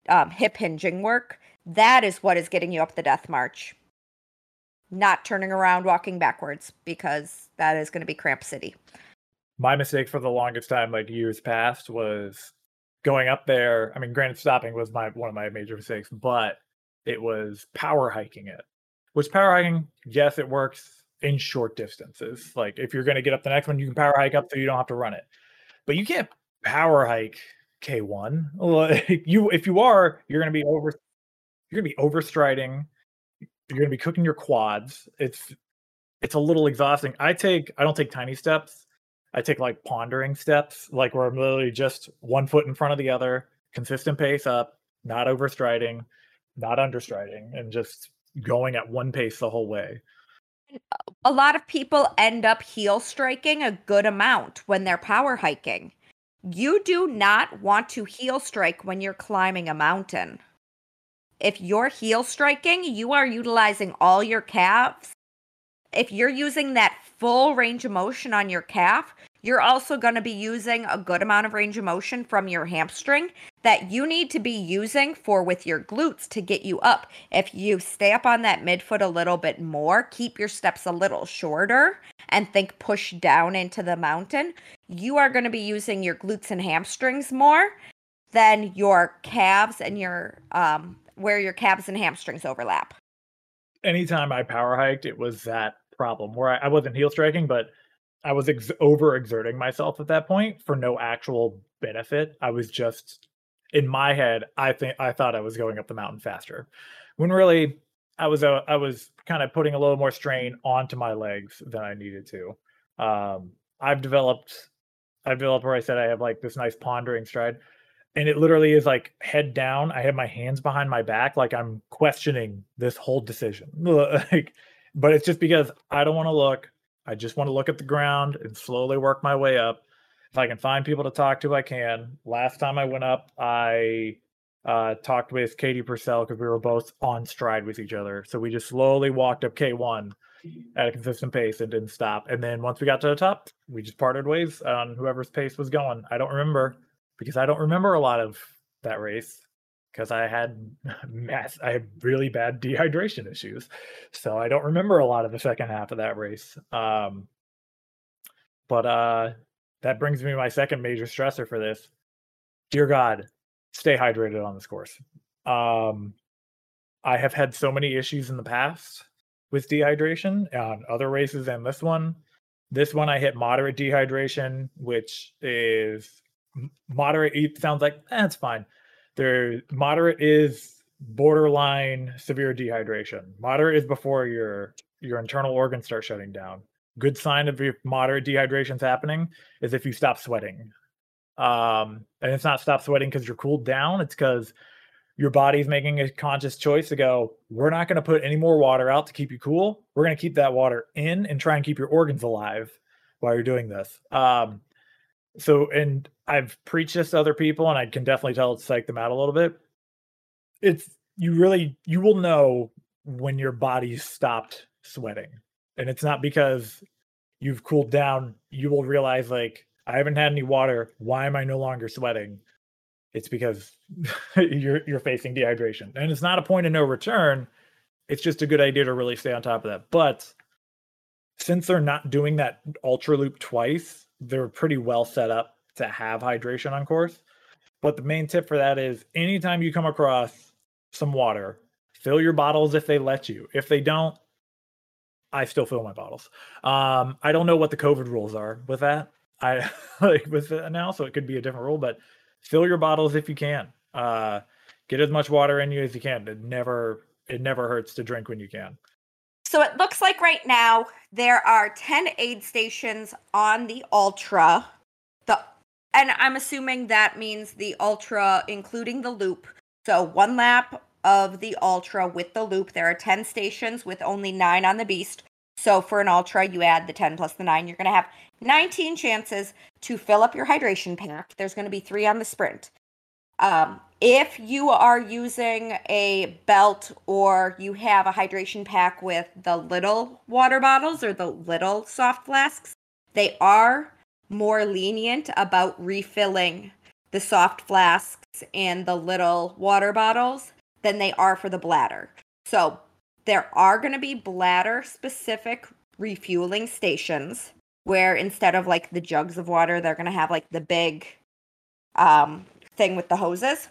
um, hip hinging work. That is what is getting you up the death march. Not turning around, walking backwards, because that is going to be cramp city. My mistake for the longest time, like years past, was going up there. I mean, granted, stopping was my one of my major mistakes, but it was power hiking it. Which power hiking, yes, it works in short distances. Like if you're going to get up the next one, you can power hike up so you don't have to run it but you can't power hike K1. Like you, if you are, you're going to be over. You're to be overstriding. You're going to be cooking your quads. It's it's a little exhausting. I take I don't take tiny steps. I take like pondering steps, like where I'm literally just one foot in front of the other, consistent pace up, not overstriding, not understriding, and just going at one pace the whole way a lot of people end up heel striking a good amount when they're power hiking. You do not want to heel strike when you're climbing a mountain. If you're heel striking, you are utilizing all your calves. If you're using that full range of motion on your calf, you're also going to be using a good amount of range of motion from your hamstring that you need to be using for with your glutes to get you up. If you stay up on that midfoot a little bit more, keep your steps a little shorter, and think push down into the mountain, you are going to be using your glutes and hamstrings more than your calves and your um where your calves and hamstrings overlap. Anytime I power hiked, it was that problem where I, I wasn't heel striking, but I was ex- over exerting myself at that point for no actual benefit. I was just in my head. I think I thought I was going up the mountain faster, when really I was uh, I was kind of putting a little more strain onto my legs than I needed to. Um, I've developed I've developed where I said I have like this nice pondering stride, and it literally is like head down. I have my hands behind my back, like I'm questioning this whole decision. like, but it's just because I don't want to look. I just want to look at the ground and slowly work my way up. If I can find people to talk to, I can. Last time I went up, I uh, talked with Katie Purcell because we were both on stride with each other. So we just slowly walked up K1 at a consistent pace and didn't stop. And then once we got to the top, we just parted ways on whoever's pace was going. I don't remember because I don't remember a lot of that race because I had mass, I had really bad dehydration issues, so I don't remember a lot of the second half of that race. Um, but uh, that brings me my second major stressor for this. Dear God, stay hydrated on this course. Um, I have had so many issues in the past with dehydration on other races and this one. This one I hit moderate dehydration, which is moderate. It sounds like that's eh, fine there moderate is borderline severe dehydration. Moderate is before your your internal organs start shutting down. Good sign of your moderate dehydration is happening is if you stop sweating. Um, and it's not stop sweating because you're cooled down. It's because your body's making a conscious choice to go, we're not going to put any more water out to keep you cool. We're going to keep that water in and try and keep your organs alive while you're doing this. Um, so and I've preached this to other people, and I can definitely tell it's psyched them out a little bit. It's you really you will know when your body stopped sweating, and it's not because you've cooled down. You will realize like I haven't had any water. Why am I no longer sweating? It's because you're you're facing dehydration, and it's not a point of no return. It's just a good idea to really stay on top of that. But since they're not doing that ultra loop twice, they're pretty well set up to have hydration on course. But the main tip for that is anytime you come across some water, fill your bottles if they let you. If they don't, I still fill my bottles. Um, I don't know what the COVID rules are with that. I like with it now, so it could be a different rule, but fill your bottles if you can. Uh, get as much water in you as you can. It never it never hurts to drink when you can. So it looks like right now there are 10 aid stations on the Ultra. The and I'm assuming that means the Ultra including the loop. So one lap of the Ultra with the loop. There are 10 stations with only 9 on the Beast. So for an Ultra, you add the 10 plus the 9, you're going to have 19 chances to fill up your hydration pack. There's going to be 3 on the sprint. Um, if you are using a belt or you have a hydration pack with the little water bottles or the little soft flasks, they are more lenient about refilling the soft flasks and the little water bottles than they are for the bladder. So there are going to be bladder specific refueling stations where instead of like the jugs of water, they're going to have like the big um, thing with the hoses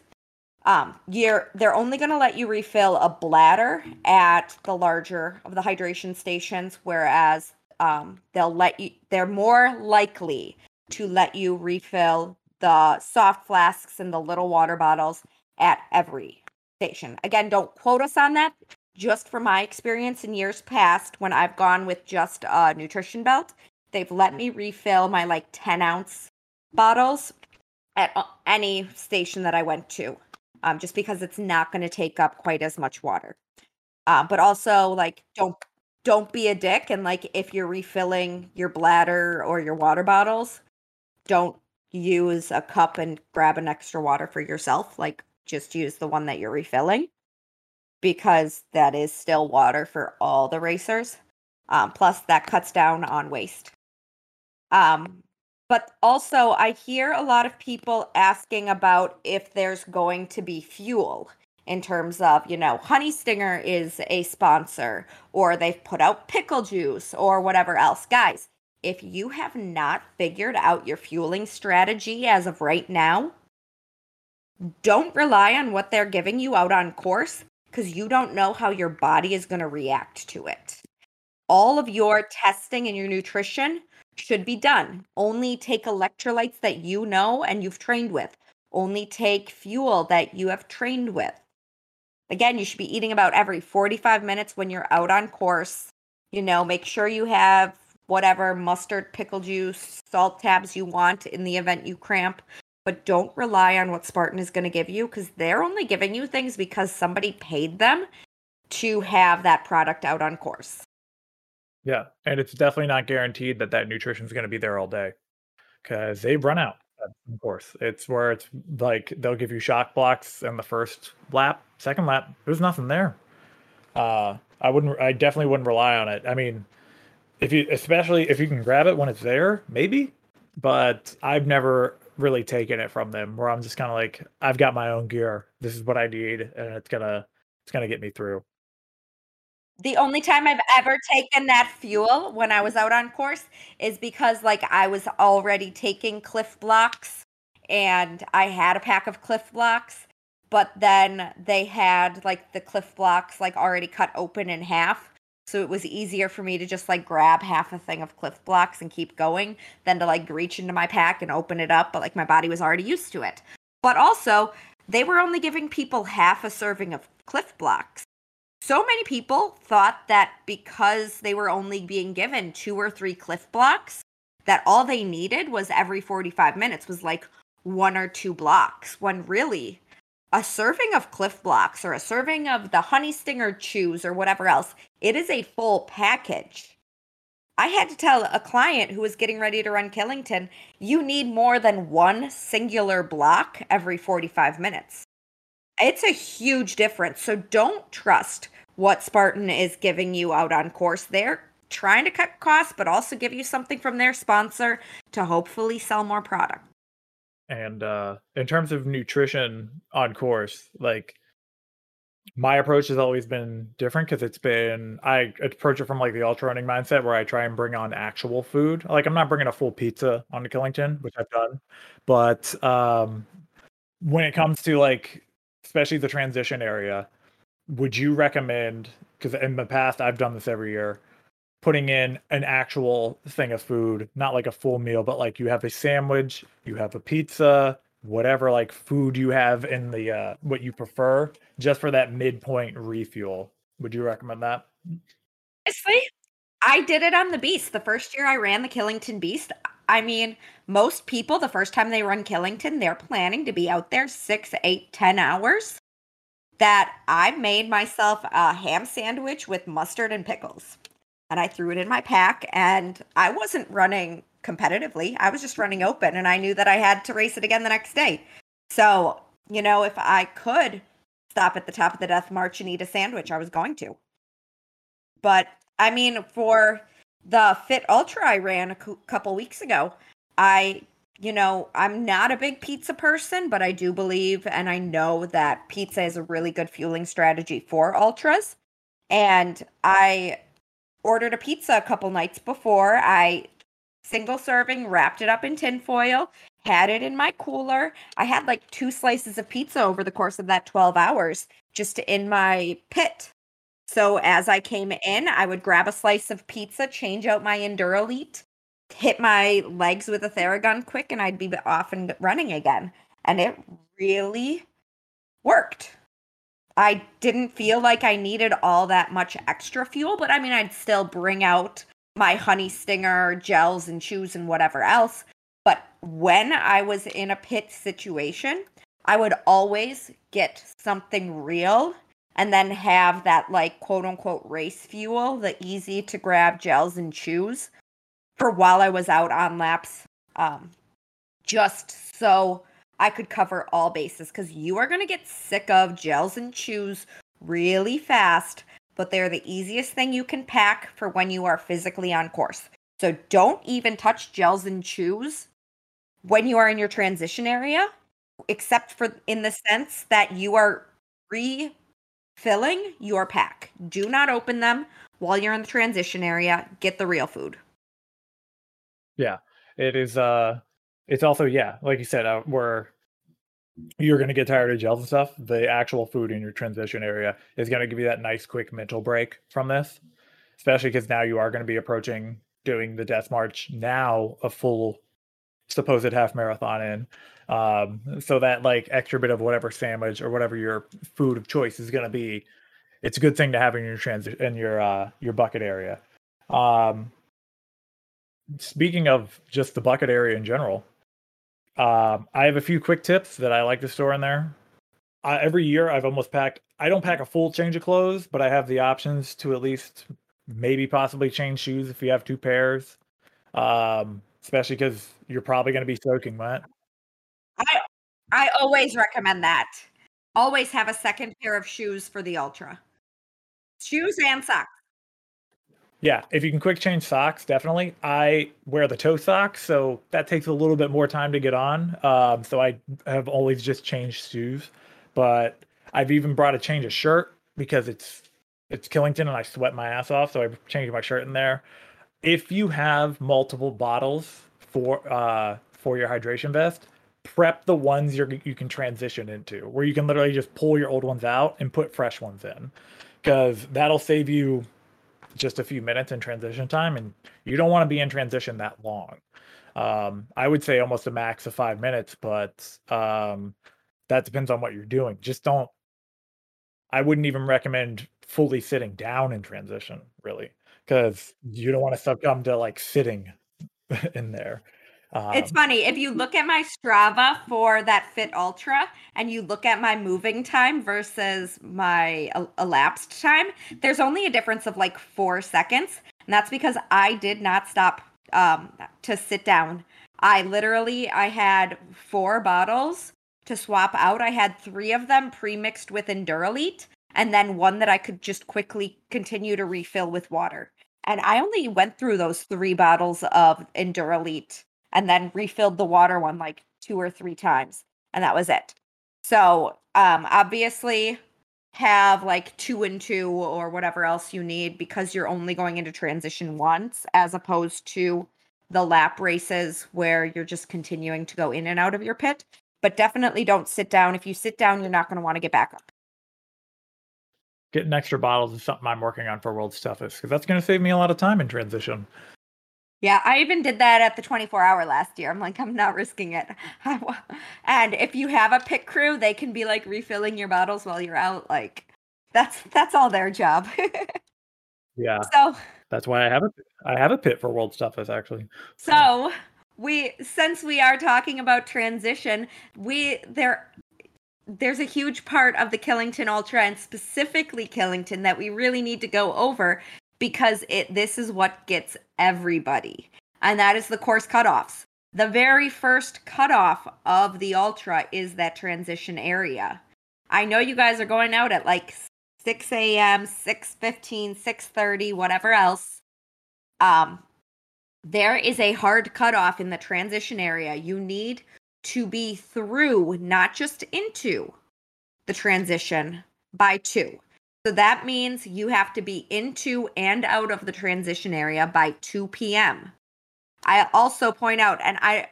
um, you're they're only going to let you refill a bladder at the larger of the hydration stations, whereas um, they'll let you. They're more likely to let you refill the soft flasks and the little water bottles at every station. Again, don't quote us on that. Just from my experience in years past, when I've gone with just a nutrition belt, they've let me refill my like 10 ounce bottles at any station that I went to um, just because it's not going to take up quite as much water. Uh, but also, like, don't don't be a dick and like if you're refilling your bladder or your water bottles, don't use a cup and grab an extra water for yourself. Like, just use the one that you're refilling because that is still water for all the racers. Um, plus, that cuts down on waste. Um, but also, I hear a lot of people asking about if there's going to be fuel in terms of, you know, Honey Stinger is a sponsor or they've put out pickle juice or whatever else. Guys, if you have not figured out your fueling strategy as of right now, don't rely on what they're giving you out on course because you don't know how your body is going to react to it. All of your testing and your nutrition should be done. Only take electrolytes that you know and you've trained with. Only take fuel that you have trained with. Again, you should be eating about every 45 minutes when you're out on course. You know, make sure you have whatever mustard, pickle juice, salt tabs you want in the event you cramp. But don't rely on what Spartan is going to give you because they're only giving you things because somebody paid them to have that product out on course. Yeah, and it's definitely not guaranteed that that nutrition is going to be there all day because they run out. Of course, it's where it's like they'll give you shock blocks in the first lap, second lap. There's nothing there. Uh, I wouldn't. I definitely wouldn't rely on it. I mean, if you, especially if you can grab it when it's there, maybe. But I've never really taken it from them. Where I'm just kind of like, I've got my own gear. This is what I need, and it's gonna, it's gonna get me through. The only time I've ever taken that fuel when I was out on course is because like I was already taking Clif Bloks and I had a pack of Clif Bloks, but then they had like the Clif Bloks like already cut open in half. So it was easier for me to just like grab half a thing of Clif Bloks and keep going than to like reach into my pack and open it up, but like my body was already used to it. But also, they were only giving people half a serving of Clif Bloks. so many people thought that because they were only being given two or three Clif Bloks, that all they needed was every 45 minutes was like one or two blocks when really a serving of Clif Bloks or a serving of the honey stinger chews or whatever else it is a full package I had to tell a client who was getting ready to run Killington, you need more than one singular block every 45 minutes. It's a huge difference. So don't trust what Spartan is giving you out on course. They're trying to cut costs, but also give you something from their sponsor to hopefully sell more product. And uh, in terms of nutrition on course, like my approach has always been different because it's been I approach it from like the ultra running mindset where I try and bring on actual food. Like I'm not bringing a full pizza onto Killington, which I've done, but um, when it comes to like especially the transition area, would you recommend? Because in the past I've done this every year, putting in an actual thing of food, not like a full meal, but like you have a sandwich, you have a pizza, whatever like food you have in the uh what you prefer just for that midpoint refuel. Would you recommend that? Honestly i did it on the beast. The first year i ran the killington beast i mean most people the first time they run killington they're planning to be out there six eight ten hours that i made myself a ham sandwich with mustard and pickles. And i threw it in my pack and i wasn't running competitively. I was just running open and I knew that I had to race it again the next day. So, you know, if I could stop at the top of the death march and eat a sandwich, I was going to. But I mean, for the Fit Ultra I ran a couple weeks ago, I, you know, I'm not a big pizza person, but I do believe and I know that pizza is a really good fueling strategy for ultras. And I ordered a pizza a couple nights before. I single serving, wrapped it up in tinfoil, had it in my cooler. I had like two slices of pizza over the course of that 12 hours just in my pit. So as I came in, I would grab a slice of pizza, change out my Endurolite, hit my legs with a Theragun quick, and I'd be off and running again. And it really worked. I didn't feel like I needed all that much extra fuel, but I mean, I'd still bring out my honey stinger gels and chews and whatever else. But when I was in a pit situation, I would always get something real and then have that like quote unquote race fuel, the easy to grab gels and chews for while I was out on laps. Um, just so I could cover all bases because you are going to get sick of gels and chews really fast but they're the easiest thing you can pack for when you are physically on course. So don't even touch gels and chews when you are in your transition area, except for in the sense that you are refilling your pack. Do not open them while you're in the transition area. Get the real food. Yeah, it is. Uh, it's also yeah, like you said, uh, we're you're going to get tired of gels and stuff. The actual food in your transition area is going to give you that nice, quick mental break from this, especially because now you are going to be approaching doing the death march now a full supposed half marathon in. Um, so that like extra bit of whatever sandwich or whatever your food of choice is going to be, it's a good thing to have in your transit in your uh, your bucket area. Um, speaking of just the bucket area in general, um, I have a few quick tips that I like to store in there. Uh, every year, I've almost packed. I don't pack a full change of clothes, but I have the options to at least maybe possibly change shoes if you have two pairs. Um, especially because you're probably going to be soaking wet. I I always recommend that. Always have a second pair of shoes for the ultra. Shoes and socks. Yeah, if you can quick change socks, definitely. I wear the toe socks, so that takes a little bit more time to get on. Um, so I have always just changed shoes, but I've even brought a change of shirt because it's it's Killington and I sweat my ass off, so I changed my shirt in there. If you have multiple bottles for uh for your hydration vest, prep the ones you're you can transition into, where you can literally just pull your old ones out and put fresh ones in, because that'll save you just a few minutes in transition time, and you don't want to be in transition that long. Um, I would say almost a max of five minutes, but um, that depends on what you're doing. Just don't. I wouldn't even recommend fully sitting down in transition, really, because you don't want to succumb to like sitting in there. Um, it's funny if you look at my Strava for that Fit Ultra and you look at my moving time versus my elapsed time, there's only a difference of like four seconds. And that's because I did not stop um, to sit down. I literally I had four bottles to swap out. I had three of them pre-mixed with Enduralite and then one that I could just quickly continue to refill with water. And I only went through those three bottles of Enduralite and then refilled the water one like two or three times. And that was it. So um obviously have like two and two or whatever else you need because you're only going into transition once as opposed to the lap races where you're just continuing to go in and out of your pit. But definitely don't sit down. If you sit down, you're not going to want to get back up. Getting extra bottles is something I'm working on for World's Toughest because that's going to save me a lot of time in transition. Yeah, I even did that at the 24 hour last year. I'm like, I'm not risking it. and if you have a pit crew, they can be like refilling your bottles while you're out. Like, that's that's all their job. yeah. So that's why I have a I have a pit for World's Toughest actually. So we since we are talking about transition, we there there's a huge part of the Killington Ultra and specifically Killington that we really need to go over because it this is what gets everybody. And that is the course cutoffs. The very first cutoff of the ultra is that transition area. I know you guys are going out at like 6 a.m., 6:15, 6:30, whatever else. Um, there is a hard cutoff in the transition area. You need to be through, not just into the transition by two. So that means you have to be into and out of the transition area by 2 p.m. I also point out, and I,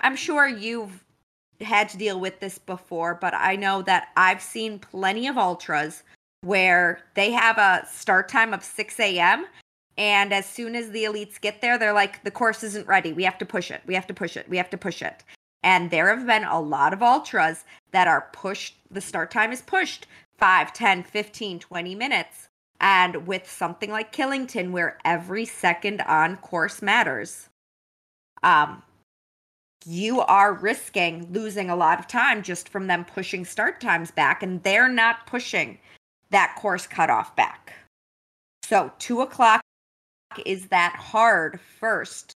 I'm sure you've had to deal with this before, but I know that I've seen plenty of ultras where they have a start time of 6 a.m. And as soon as the elites get there, they're like, the course isn't ready. We have to push it. We have to push it. We have to push it. And there have been a lot of ultras that are pushed, the start time is pushed 5, 10, 15, 20 minutes. And with something like Killington, where every second on course matters, um, you are risking losing a lot of time just from them pushing start times back, and they're not pushing that course cutoff back. So, two o'clock is that hard first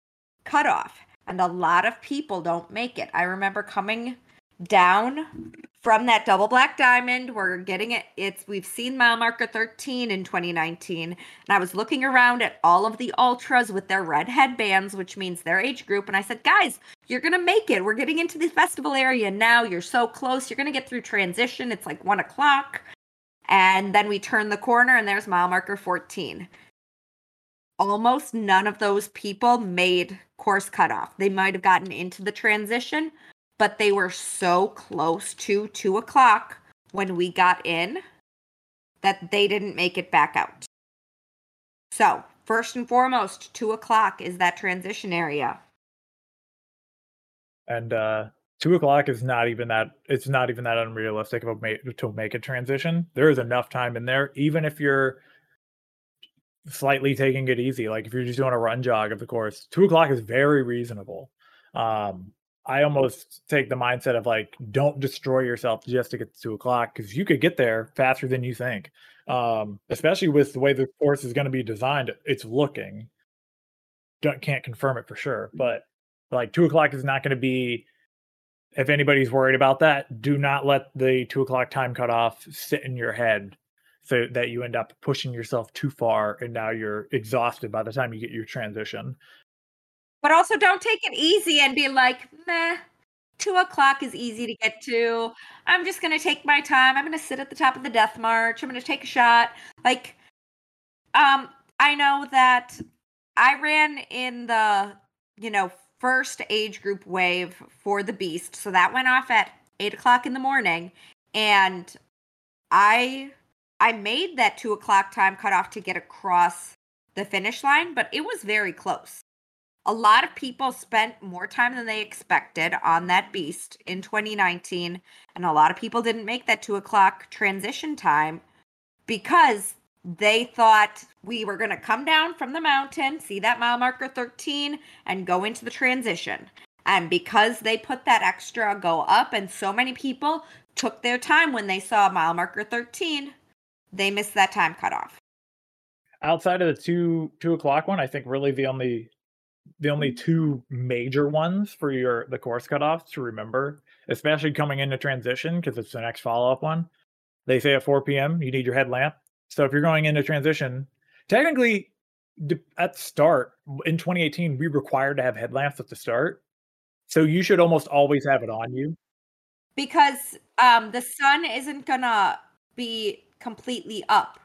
cutoff, and a lot of people don't make it. I remember coming down from that double black diamond. We're getting it. It's we've seen mile marker 13 in 2019 and i was looking around at all of the ultras with their red headbands which means their age group. And i said guys you're gonna make it. We're getting into the festival area now. You're so close. You're gonna get through transition. It's like one o'clock. And then we turn the corner and there's mile marker 14 almost none of those people made course cutoff. They might have gotten into the transition but they were so close to two o'clock when we got in that they didn't make it back out. So, first and foremost, two o'clock is that transition area. And uh two o'clock is not even that it's not even that unrealistic of a to make a transition. There is enough time in there, even if you're slightly taking it easy. Like if you're just doing a run jog of the course, two o'clock is very reasonable. Um I almost take the mindset of like, don't destroy yourself just to get to two o'clock because you could get there faster than you think. Um, especially with the way the course is going to be designed, it's looking. Don't can't confirm it for sure, mm-hmm. but like two o'clock is not going to be. If anybody's worried about that, do not let the two o'clock time cutoff sit in your head so that you end up pushing yourself too far and now you're exhausted by the time you get your transition. But also don't take it easy and be like, meh, two o'clock is easy to get to. I'm just gonna take my time. I'm gonna sit at the top of the death march. I'm gonna take a shot. Like, um, I know that I ran in the, you know, first age group wave for the beast. So that went off at eight o'clock in the morning. And I I made that two o'clock time cutoff to get across the finish line, but it was very close a lot of people spent more time than they expected on that beast in 2019 and a lot of people didn't make that two o'clock transition time because they thought we were going to come down from the mountain see that mile marker 13 and go into the transition. And because they put that extra go up and so many people took their time when they saw mile marker 13 they missed that time cutoff. Outside of the two two o'clock one, I think really the only the only two major ones for your the course cutoffs to remember, especially coming into transition because it's the next follow up one. They say at 4 p.m. you need your headlamp. So if you're going into transition, technically at start in 2018 we required to have headlamps at the start. So you should almost always have it on you because um the sun isn't gonna be completely up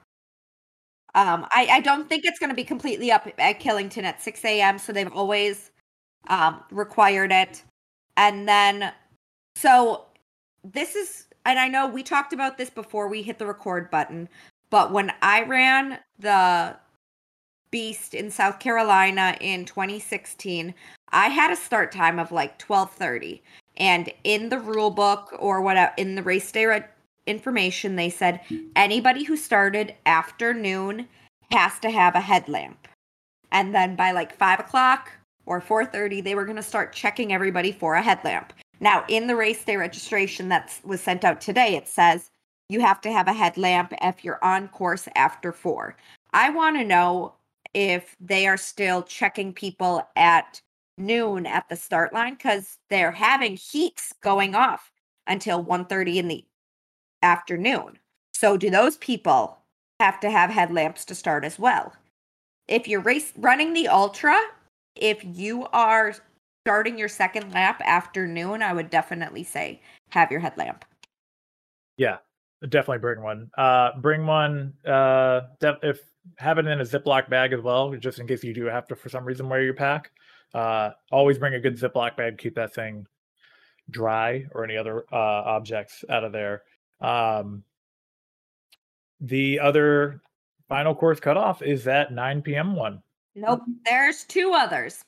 um, I, I don't think it's going to be completely up at Killington at 6 a.m. So they've always um, required it. And then, so this is, and I know we talked about this before we hit the record button, but when I ran the Beast in South Carolina in 2016, I had a start time of like 12:30. And in the rule book or whatever, in the race day information, they said anybody who started after noon has to have a headlamp. And then by like five o'clock or 4:30, they were going to start checking everybody for a headlamp. Now, in the race day registration that was sent out today, it says you have to have a headlamp if you're on course after four. I want to know if they are still checking people at noon at the start line because they're having heats going off until 1.30 in the afternoon. So do those people have to have headlamps to start as well? If you're race running the ultra, if you are starting your second lap afternoon, I would definitely say have your headlamp. Yeah, definitely bring one. Uh, bring one. Uh, def- if have it in a Ziploc bag as well, just in case you do have to, for some reason, wear your pack. Uh, always bring a good Ziploc bag. Keep that thing dry or any other uh, objects out of there. Um, the other final course cutoff is that 9 p.m. one. Nope, there's two others.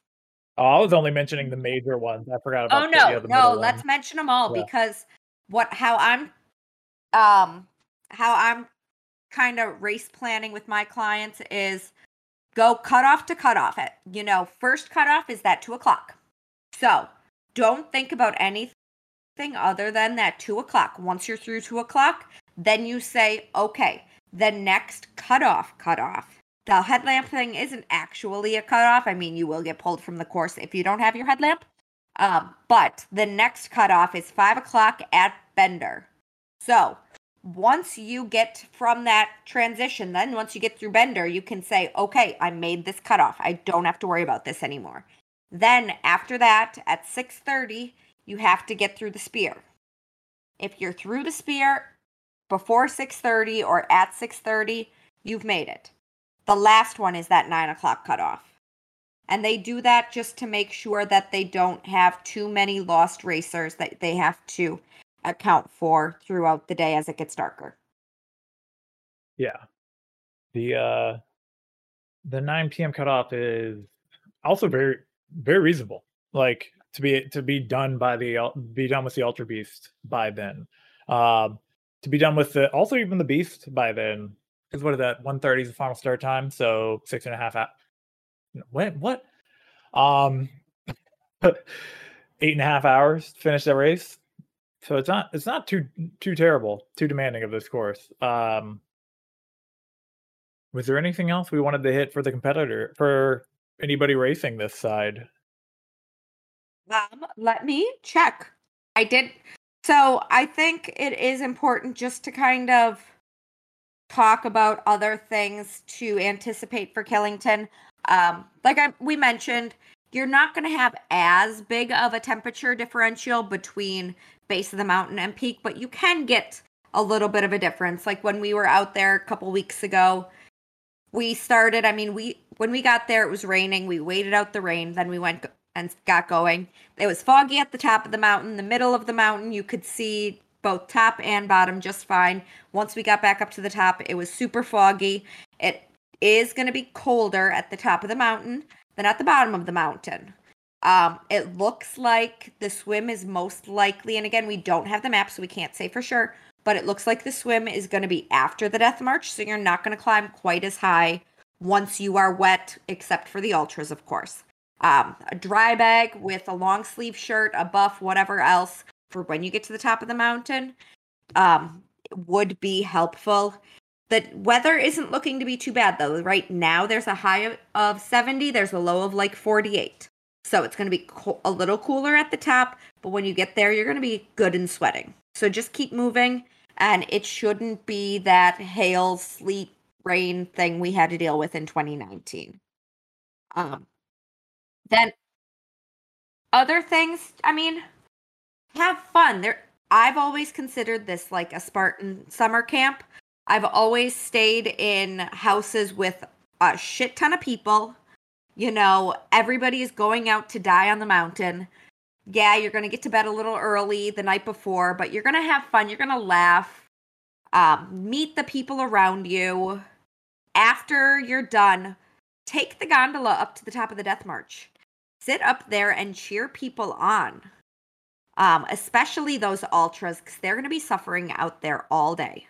Oh, I was only mentioning the major ones. I forgot about. Oh no, the, no, let's mention them all yeah. because what how I'm um how I'm kind of race planning with my clients is go cutoff to cut off it. You know, first cutoff is that two o'clock. So don't think about anything other than that two o'clock. Once you're through two o'clock, then you say, okay, the next cutoff, cutoff. The headlamp thing isn't actually a cutoff. I mean, you will get pulled from the course if you don't have your headlamp. Um, but the next cutoff is five o'clock at Bender. So once you get from that transition, then once you get through Bender, you can say, okay, I made this cutoff. I don't have to worry about this anymore. Then after that, at 6:30, you have to get through the spear. If you're through the spear before 6.30 or at 6.30, you've made it. The last one is that 9 o'clock cutoff. And they do that just to make sure that they don't have too many lost racers that they have to account for throughout the day as it gets darker. Yeah. The uh the 9 p.m. cutoff is also very very reasonable. Like to be to be done by the be done with the Ultra Beast by then. Um, to be done with the also even the Beast by then. Because what is that? One thirty is the final start time, so six and a half. At what what? Um, eight and a half hours to finish that race. So it's not it's not too too terrible, too demanding of this course. Um, was there anything else we wanted to hit for the competitor for anybody racing this side? Um, let me check. I did. So I think it is important just to kind of talk about other things to anticipate for Killington. Um, like I, we mentioned, you're not going to have as big of a temperature differential between base of the mountain and peak, but you can get a little bit of a difference. Like when we were out there a couple weeks ago, we started. I mean, we when we got there, it was raining. We waited out the rain, then we went and got going. It was foggy at the top of the mountain. The middle of the mountain, you could see both top and bottom just fine. Once we got back up to the top, it was super foggy. It is going to be colder at the top of the mountain than at the bottom of the mountain. Um, it looks like the swim is most likely, and again, we don't have the map, so we can't say for sure, but it looks like the swim is going to be after the death march, so you're not going to climb quite as high once you are wet, except for the ultras, of course um, a dry bag with a long sleeve shirt, a buff, whatever else for when you get to the top of the mountain um, would be helpful. The weather isn't looking to be too bad though. Right now, there's a high of 70, there's a low of like 48. So it's going to be co- a little cooler at the top, but when you get there, you're going to be good and sweating. So just keep moving, and it shouldn't be that hail, sleet, rain thing we had to deal with in 2019. Um, then other things, I mean, have fun. There, I've always considered this like a Spartan summer camp. I've always stayed in houses with a shit ton of people. You know, everybody is going out to die on the mountain. Yeah, you're going to get to bed a little early the night before, but you're going to have fun. You're going to laugh, um, meet the people around you. After you're done, take the gondola up to the top of the Death March. Sit up there and cheer people on, um, especially those ultras, because they're going to be suffering out there all day.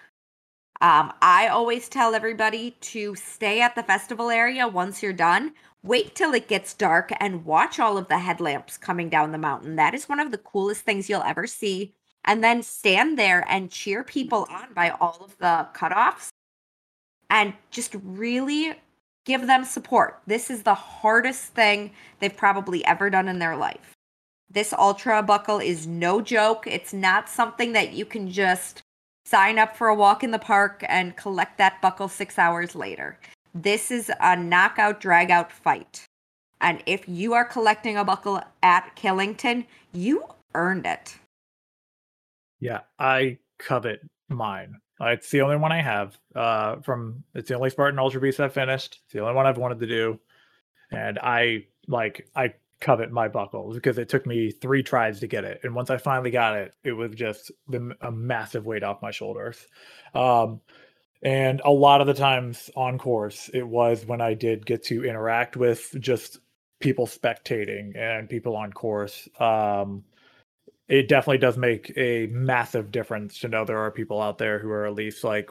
Um, I always tell everybody to stay at the festival area once you're done. Wait till it gets dark and watch all of the headlamps coming down the mountain. That is one of the coolest things you'll ever see. And then stand there and cheer people on by all of the cutoffs and just really give them support. This is the hardest thing they've probably ever done in their life. This ultra buckle is no joke. It's not something that you can just sign up for a walk in the park and collect that buckle six hours later. This is a knockout, drag out fight. And if you are collecting a buckle at Killington, you earned it. Yeah, I covet mine. Uh, it's the only one I have. Uh, from it's the only Spartan Ultra Beast I've finished. It's the only one I've wanted to do, and I like I covet my buckle because it took me three tries to get it, and once I finally got it, it was just the, a massive weight off my shoulders. Um, and a lot of the times on course, it was when I did get to interact with just people spectating and people on course. Um, it definitely does make a massive difference to know there are people out there who are at least like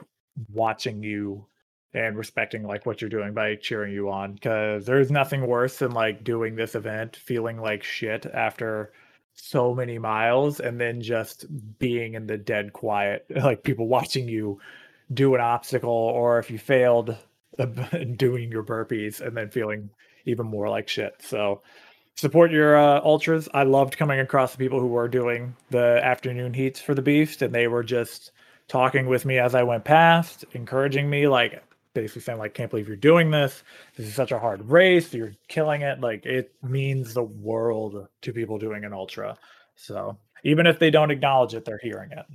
watching you and respecting like what you're doing by cheering you on because there's nothing worse than like doing this event feeling like shit after so many miles and then just being in the dead quiet like people watching you do an obstacle or if you failed doing your burpees and then feeling even more like shit. So support your uh, ultras. I loved coming across the people who were doing the afternoon heats for the Beast, and they were just talking with me as I went past, encouraging me, like basically saying, like, can't believe you're doing this. This is such a hard race. You're killing it. Like it means the world to people doing an ultra. So even if they don't acknowledge it, they're hearing it.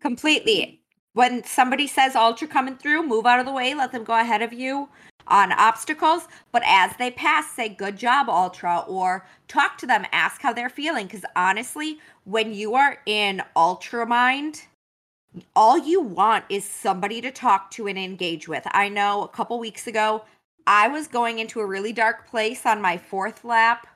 Completely. When somebody says ultra coming through, move out of the way, let them go ahead of you on obstacles, but as they pass, say, good job, Ultra, or talk to them, ask how they're feeling. Because honestly, when you are in Ultra Mind, all you want is somebody to talk to and engage with. I know a couple weeks ago, I was going into a really dark place on my fourth lap.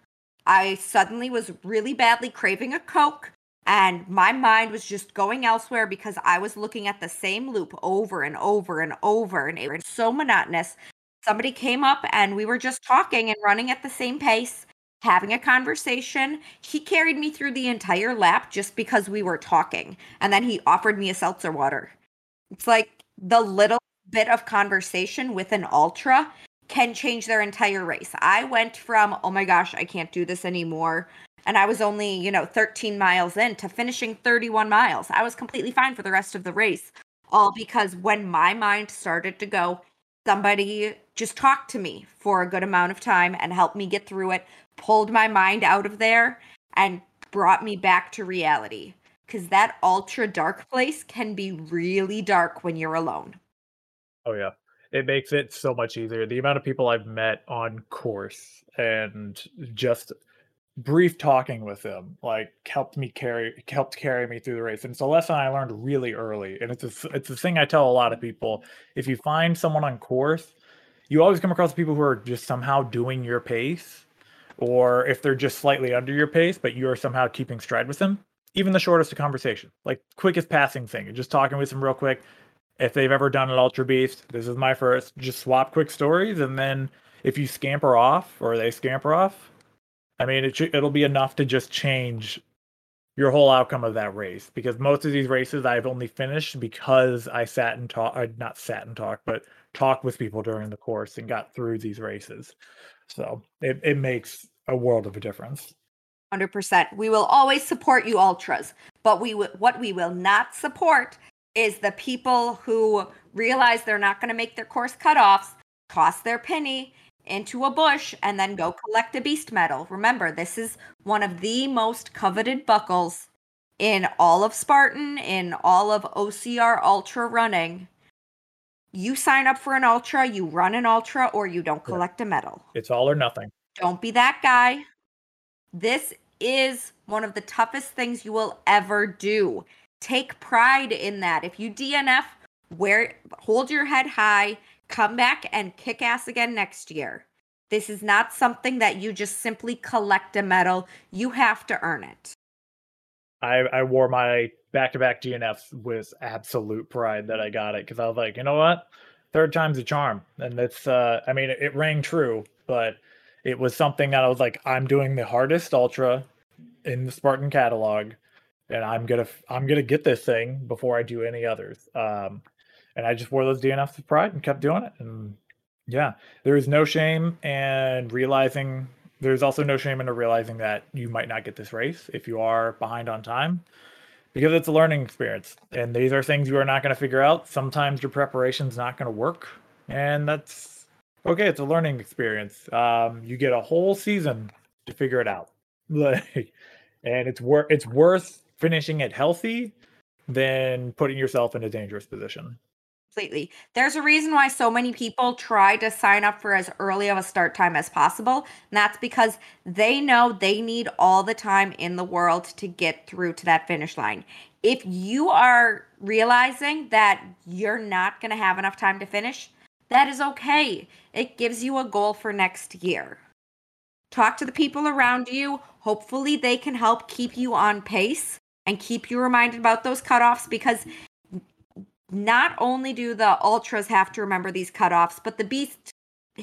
I suddenly was really badly craving a Coke, and my mind was just going elsewhere because I was looking at the same loop over and over and over, and it was so monotonous somebody came up and we were just talking and running at the same pace, having a conversation. He carried me through the entire lap just because we were talking. And then he offered me a seltzer water. It's like the little bit of conversation with an ultra can change their entire race. I went from, oh my gosh, I can't do this anymore. And I was only, you know, 13 miles in to finishing 31 miles. I was completely fine for the rest of the race. All because when my mind started to go, somebody just talked to me for a good amount of time and helped me get through it, pulled my mind out of there, and brought me back to reality. Because that ultra dark place can be really dark when you're alone. Oh, yeah. It makes it so much easier. The amount of people I've met on course and just brief talking with them like helped me carry helped carry me through the race and it's a lesson i learned really early and it's a, it's the thing i tell a lot of people if you find someone on course you always come across people who are just somehow doing your pace or if they're just slightly under your pace but you're somehow keeping stride with them even the shortest of conversation like quickest passing thing just talking with them real quick. If they've ever done an ultra beast this is my first just swap quick stories and then if you scamper off or they scamper off I mean, it it'll be enough to just change your whole outcome of that race because most of these races I've only finished because I sat and talk uh, not sat and talked but talked with people during the course and got through these races. So it, it makes a world of a difference. 100%. We will always support you ultras, but we w- what we will not support is the people who realize they're not going to make their course cutoffs, toss their penny into a bush and then go collect a beast medal. Remember, this is one of the most coveted buckles in all of Spartan, in all of OCR ultra running. You sign up for an ultra, you run an ultra, or you don't collect yeah. a medal. It's all or nothing. Don't be that guy. This is one of the toughest things you will ever do. Take pride in that. If you DNF, wear hold your head high, come back and kick ass again next year. This is not something that you just simply collect a medal. You have to earn it. I, I wore my back to back DNFs with absolute pride that I got it because I was like, you know what? Third time's a charm. And it's, uh, I mean, it, it rang true, but it was something that I was like, I'm doing the hardest ultra in the Spartan catalog, and I'm gonna I'm gonna get this thing before I do any others. Um, and I just wore those DNFs with pride and kept doing it. And yeah, there is no shame and realizing there's also no shame in realizing that you might not get this race if you are behind on time because it's a learning experience. And these are things you are not going to figure out. Sometimes your preparation's not going to work and that's okay it's a learning experience. Um, you get a whole season to figure it out. Like and it's worth it's worth finishing it healthy than putting yourself in a dangerous position completely. There's a reason why so many people try to sign up for as early of a start time as possible. And that's because they know they need all the time in the world to get through to that finish line. If you are realizing that you're not going to have enough time to finish, that is okay. It gives you a goal for next year. Talk to the people around you. Hopefully, they can help keep you on pace and keep you reminded about those cutoffs because not only do the ultras have to remember these cutoffs, but the beast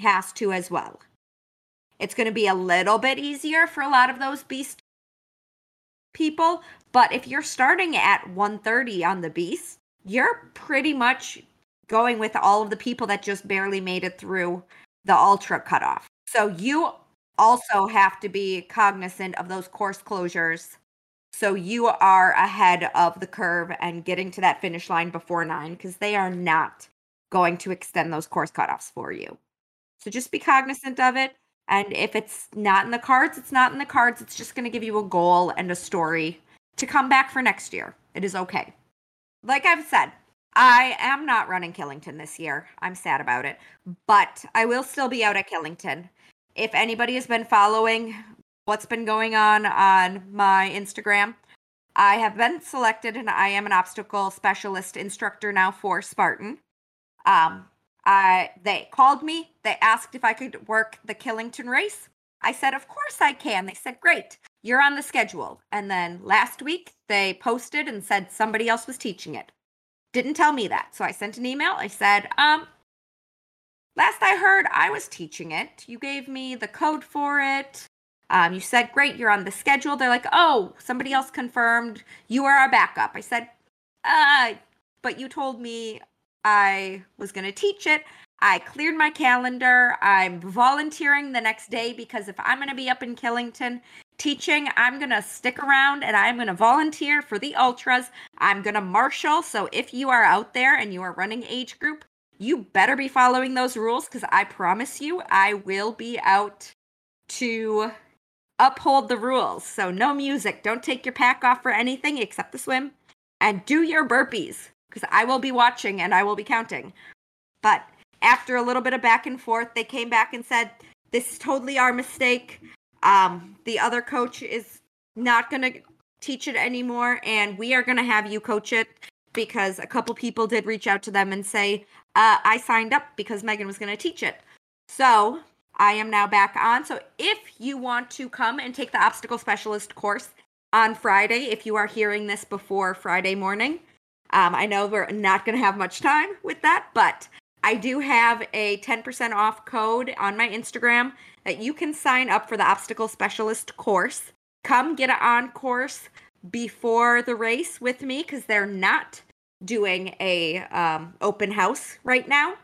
has to as well. It's going to be a little bit easier for a lot of those beast people, but if you're starting at 130 on the beast, you're pretty much going with all of the people that just barely made it through the ultra cutoff. So you also have to be cognizant of those course closures so you are ahead of the curve and getting to that finish line before nine because they are not going to extend those course cutoffs for you. So just be cognizant of it. And if it's not in the cards, it's not in the cards. It's just going to give you a goal and a story to come back for next year. It is okay. Like I've said, I am not running Killington this year. I'm sad about it, but I will still be out at Killington. If anybody has been following what's been going on on my Instagram. I have been selected and I am an obstacle specialist instructor now for Spartan. Um, I they called me. They asked if I could work the Killington race. I said, "Of course I can." They said, "Great. You're on the schedule." And then last week they posted and said somebody else was teaching it. Didn't tell me that. So I sent an email. I said, "Um last I heard I was teaching it. You gave me the code for it. Um, you said, great, you're on the schedule. They're like, oh, somebody else confirmed you are our backup. I said, uh, but you told me I was going to teach it. I cleared my calendar. I'm volunteering the next day because if I'm going to be up in Killington teaching, I'm going to stick around and I'm going to volunteer for the ultras. I'm going to marshal. So if you are out there and you are running age group, you better be following those rules because I promise you, I will be out to uphold the rules. So no music. Don't take your pack off for anything except the swim. And do your burpees because I will be watching and I will be counting. But after a little bit of back and forth, they came back and said, This is totally our mistake. Um, the other coach is not going to teach it anymore, and we are going to have you coach it because a couple people did reach out to them and say, uh, I signed up because Megan was going to teach it. So I am now back on. So if you want to come and take the obstacle specialist course on Friday, if you are hearing this before Friday morning, um, I know we're not going to have much time with that, but I do have a 10% off code on my Instagram that you can sign up for the obstacle specialist course. Come get an on course before the race with me because they're not doing a um, open house right now.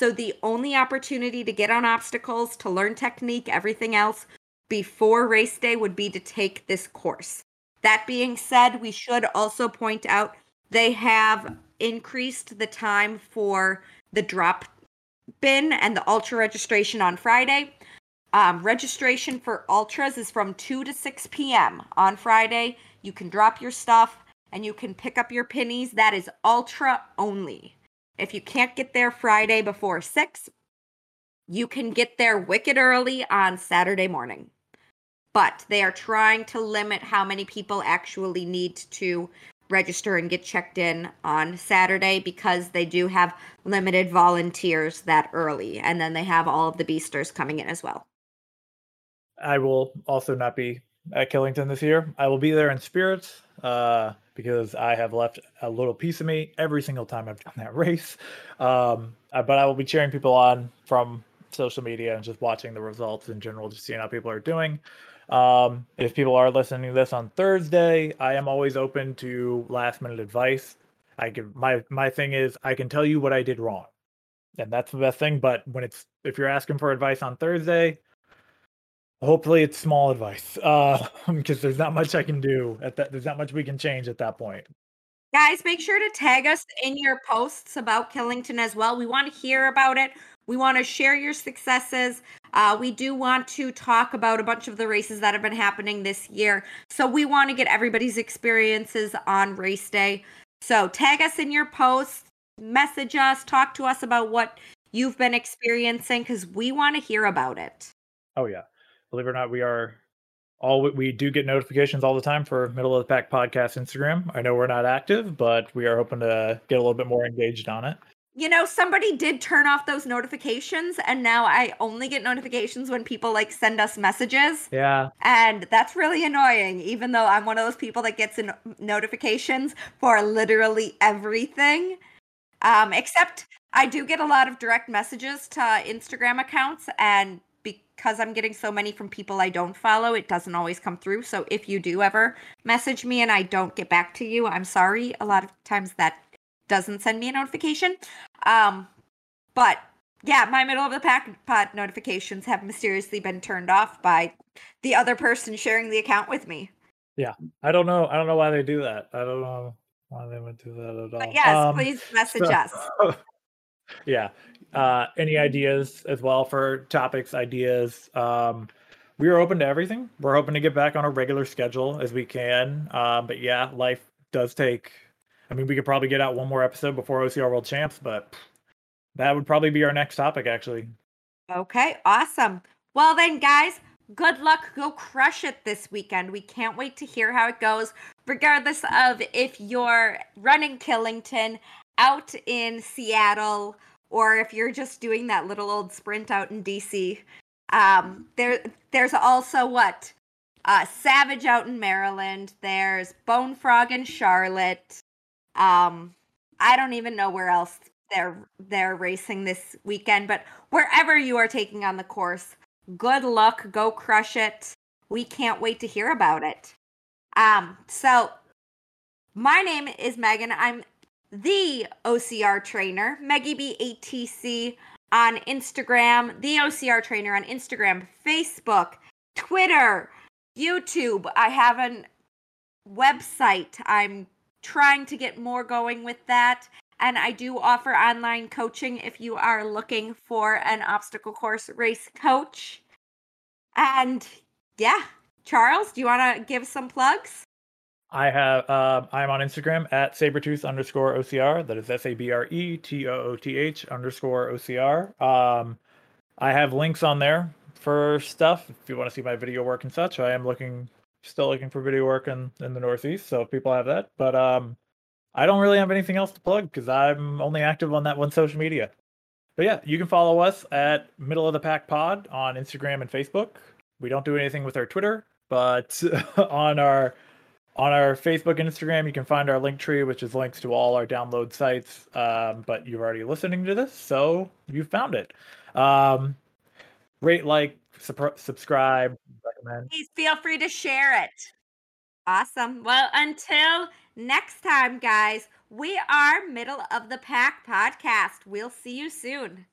So the only opportunity to get on obstacles, to learn technique, everything else before race day would be to take this course. That being said, we should also point out they have increased the time for the drop bin and the ultra registration on Friday. Um, registration for ultras is from 2 to 6 p.m. on Friday. You can drop your stuff and you can pick up your pennies. That is ultra only. If you can't get there Friday before 6, you can get there wicked early on Saturday morning. But they are trying to limit how many people actually need to register and get checked in on Saturday because they do have limited volunteers that early. And then they have all of the beasters coming in as well. I will also not be at Killington this year. I will be there in spirit uh, because I have left a little piece of me every single time I've done that race. Um, but I will be cheering people on from social media and just watching the results in general, just seeing how people are doing. Um, if people are listening to this on Thursday, I am always open to last minute advice. I can my my thing is I can tell you what I did wrong, and that's the best thing. But when it's if you're asking for advice on Thursday, hopefully it's small advice uh because there's not much i can do at that there's not much we can change at that point. Guys make sure to tag us in your posts about killington as well. We want to hear about it. We want to share your successes. Uh, we do want to talk about a bunch of the races that have been happening this year. So we want to get everybody's experiences on race day. So tag us in your posts message us talk to us about what you've been experiencing because we want to hear about it. Oh yeah believe it or not, we are all we do get notifications all the time for Middle of the Pack podcast Instagram. I know we're not active, but we are hoping to get a little bit more engaged on it. You know, somebody did turn off those notifications, and now I only get notifications when people like send us messages. Yeah. And that's really annoying, even though I'm one of those people that gets in notifications for literally everything. Um, except I do get a lot of direct messages to Instagram accounts, and because I'm getting so many from people I don't follow, it doesn't always come through. So if you do ever message me and I don't get back to you, I'm sorry. A lot of times that doesn't send me a notification. Um, but yeah, my middle of the pack pod notifications have mysteriously been turned off by the other person sharing the account with me. Yeah, I don't know. I don't know why they do that. I don't know why they would do that at all. But yes, um, please message so, us. yeah, uh, any ideas as well for topics, ideas. Um, we are open to everything. We're hoping to get back on a regular schedule as we can. Um, but yeah, life does take. I mean, we could probably get out one more episode before OCR World Champs, but that would probably be our next topic, actually. Okay, awesome. Well, then, guys, good luck. Go crush it this weekend. We can't wait to hear how it goes, regardless of if you're running Killington out in Seattle or if you're just doing that little old sprint out in DC. Um, there, there's also what uh, Savage out in Maryland. There's Bone Frog in Charlotte. Um, I don't even know where else they're they're racing this weekend, but wherever you are taking on the course, good luck. Go crush it. We can't wait to hear about it. Um, so my name is Megan. I'm the OCR trainer, Meggie B ATC on Instagram, the OCR trainer on Instagram, Facebook, Twitter, YouTube. I have a website. I'm trying to get more going with that. And I do offer online coaching if you are looking for an obstacle course race coach. And yeah, Charles, do you want to give some plugs? I have uh, I'm on Instagram at sabretooth underscore OCR. That is S A B R E T O O T H underscore OCR. Um, I have links on there for stuff if you want to see my video work and such. I am looking still looking for video work in, in the Northeast, so if people have that. But um, I don't really have anything else to plug because I'm only active on that one social media. But yeah, you can follow us at Middle of the Pack Pod on Instagram and Facebook. We don't do anything with our Twitter, but on our on our Facebook and Instagram, you can find our link tree, which is links to all our download sites. Um, but you're already listening to this, so you found it. Um, rate, like, subscribe, recommend. Please feel free to share it. Awesome. Well, until next time, guys, we are Middle of the Pack podcast. We'll see you soon.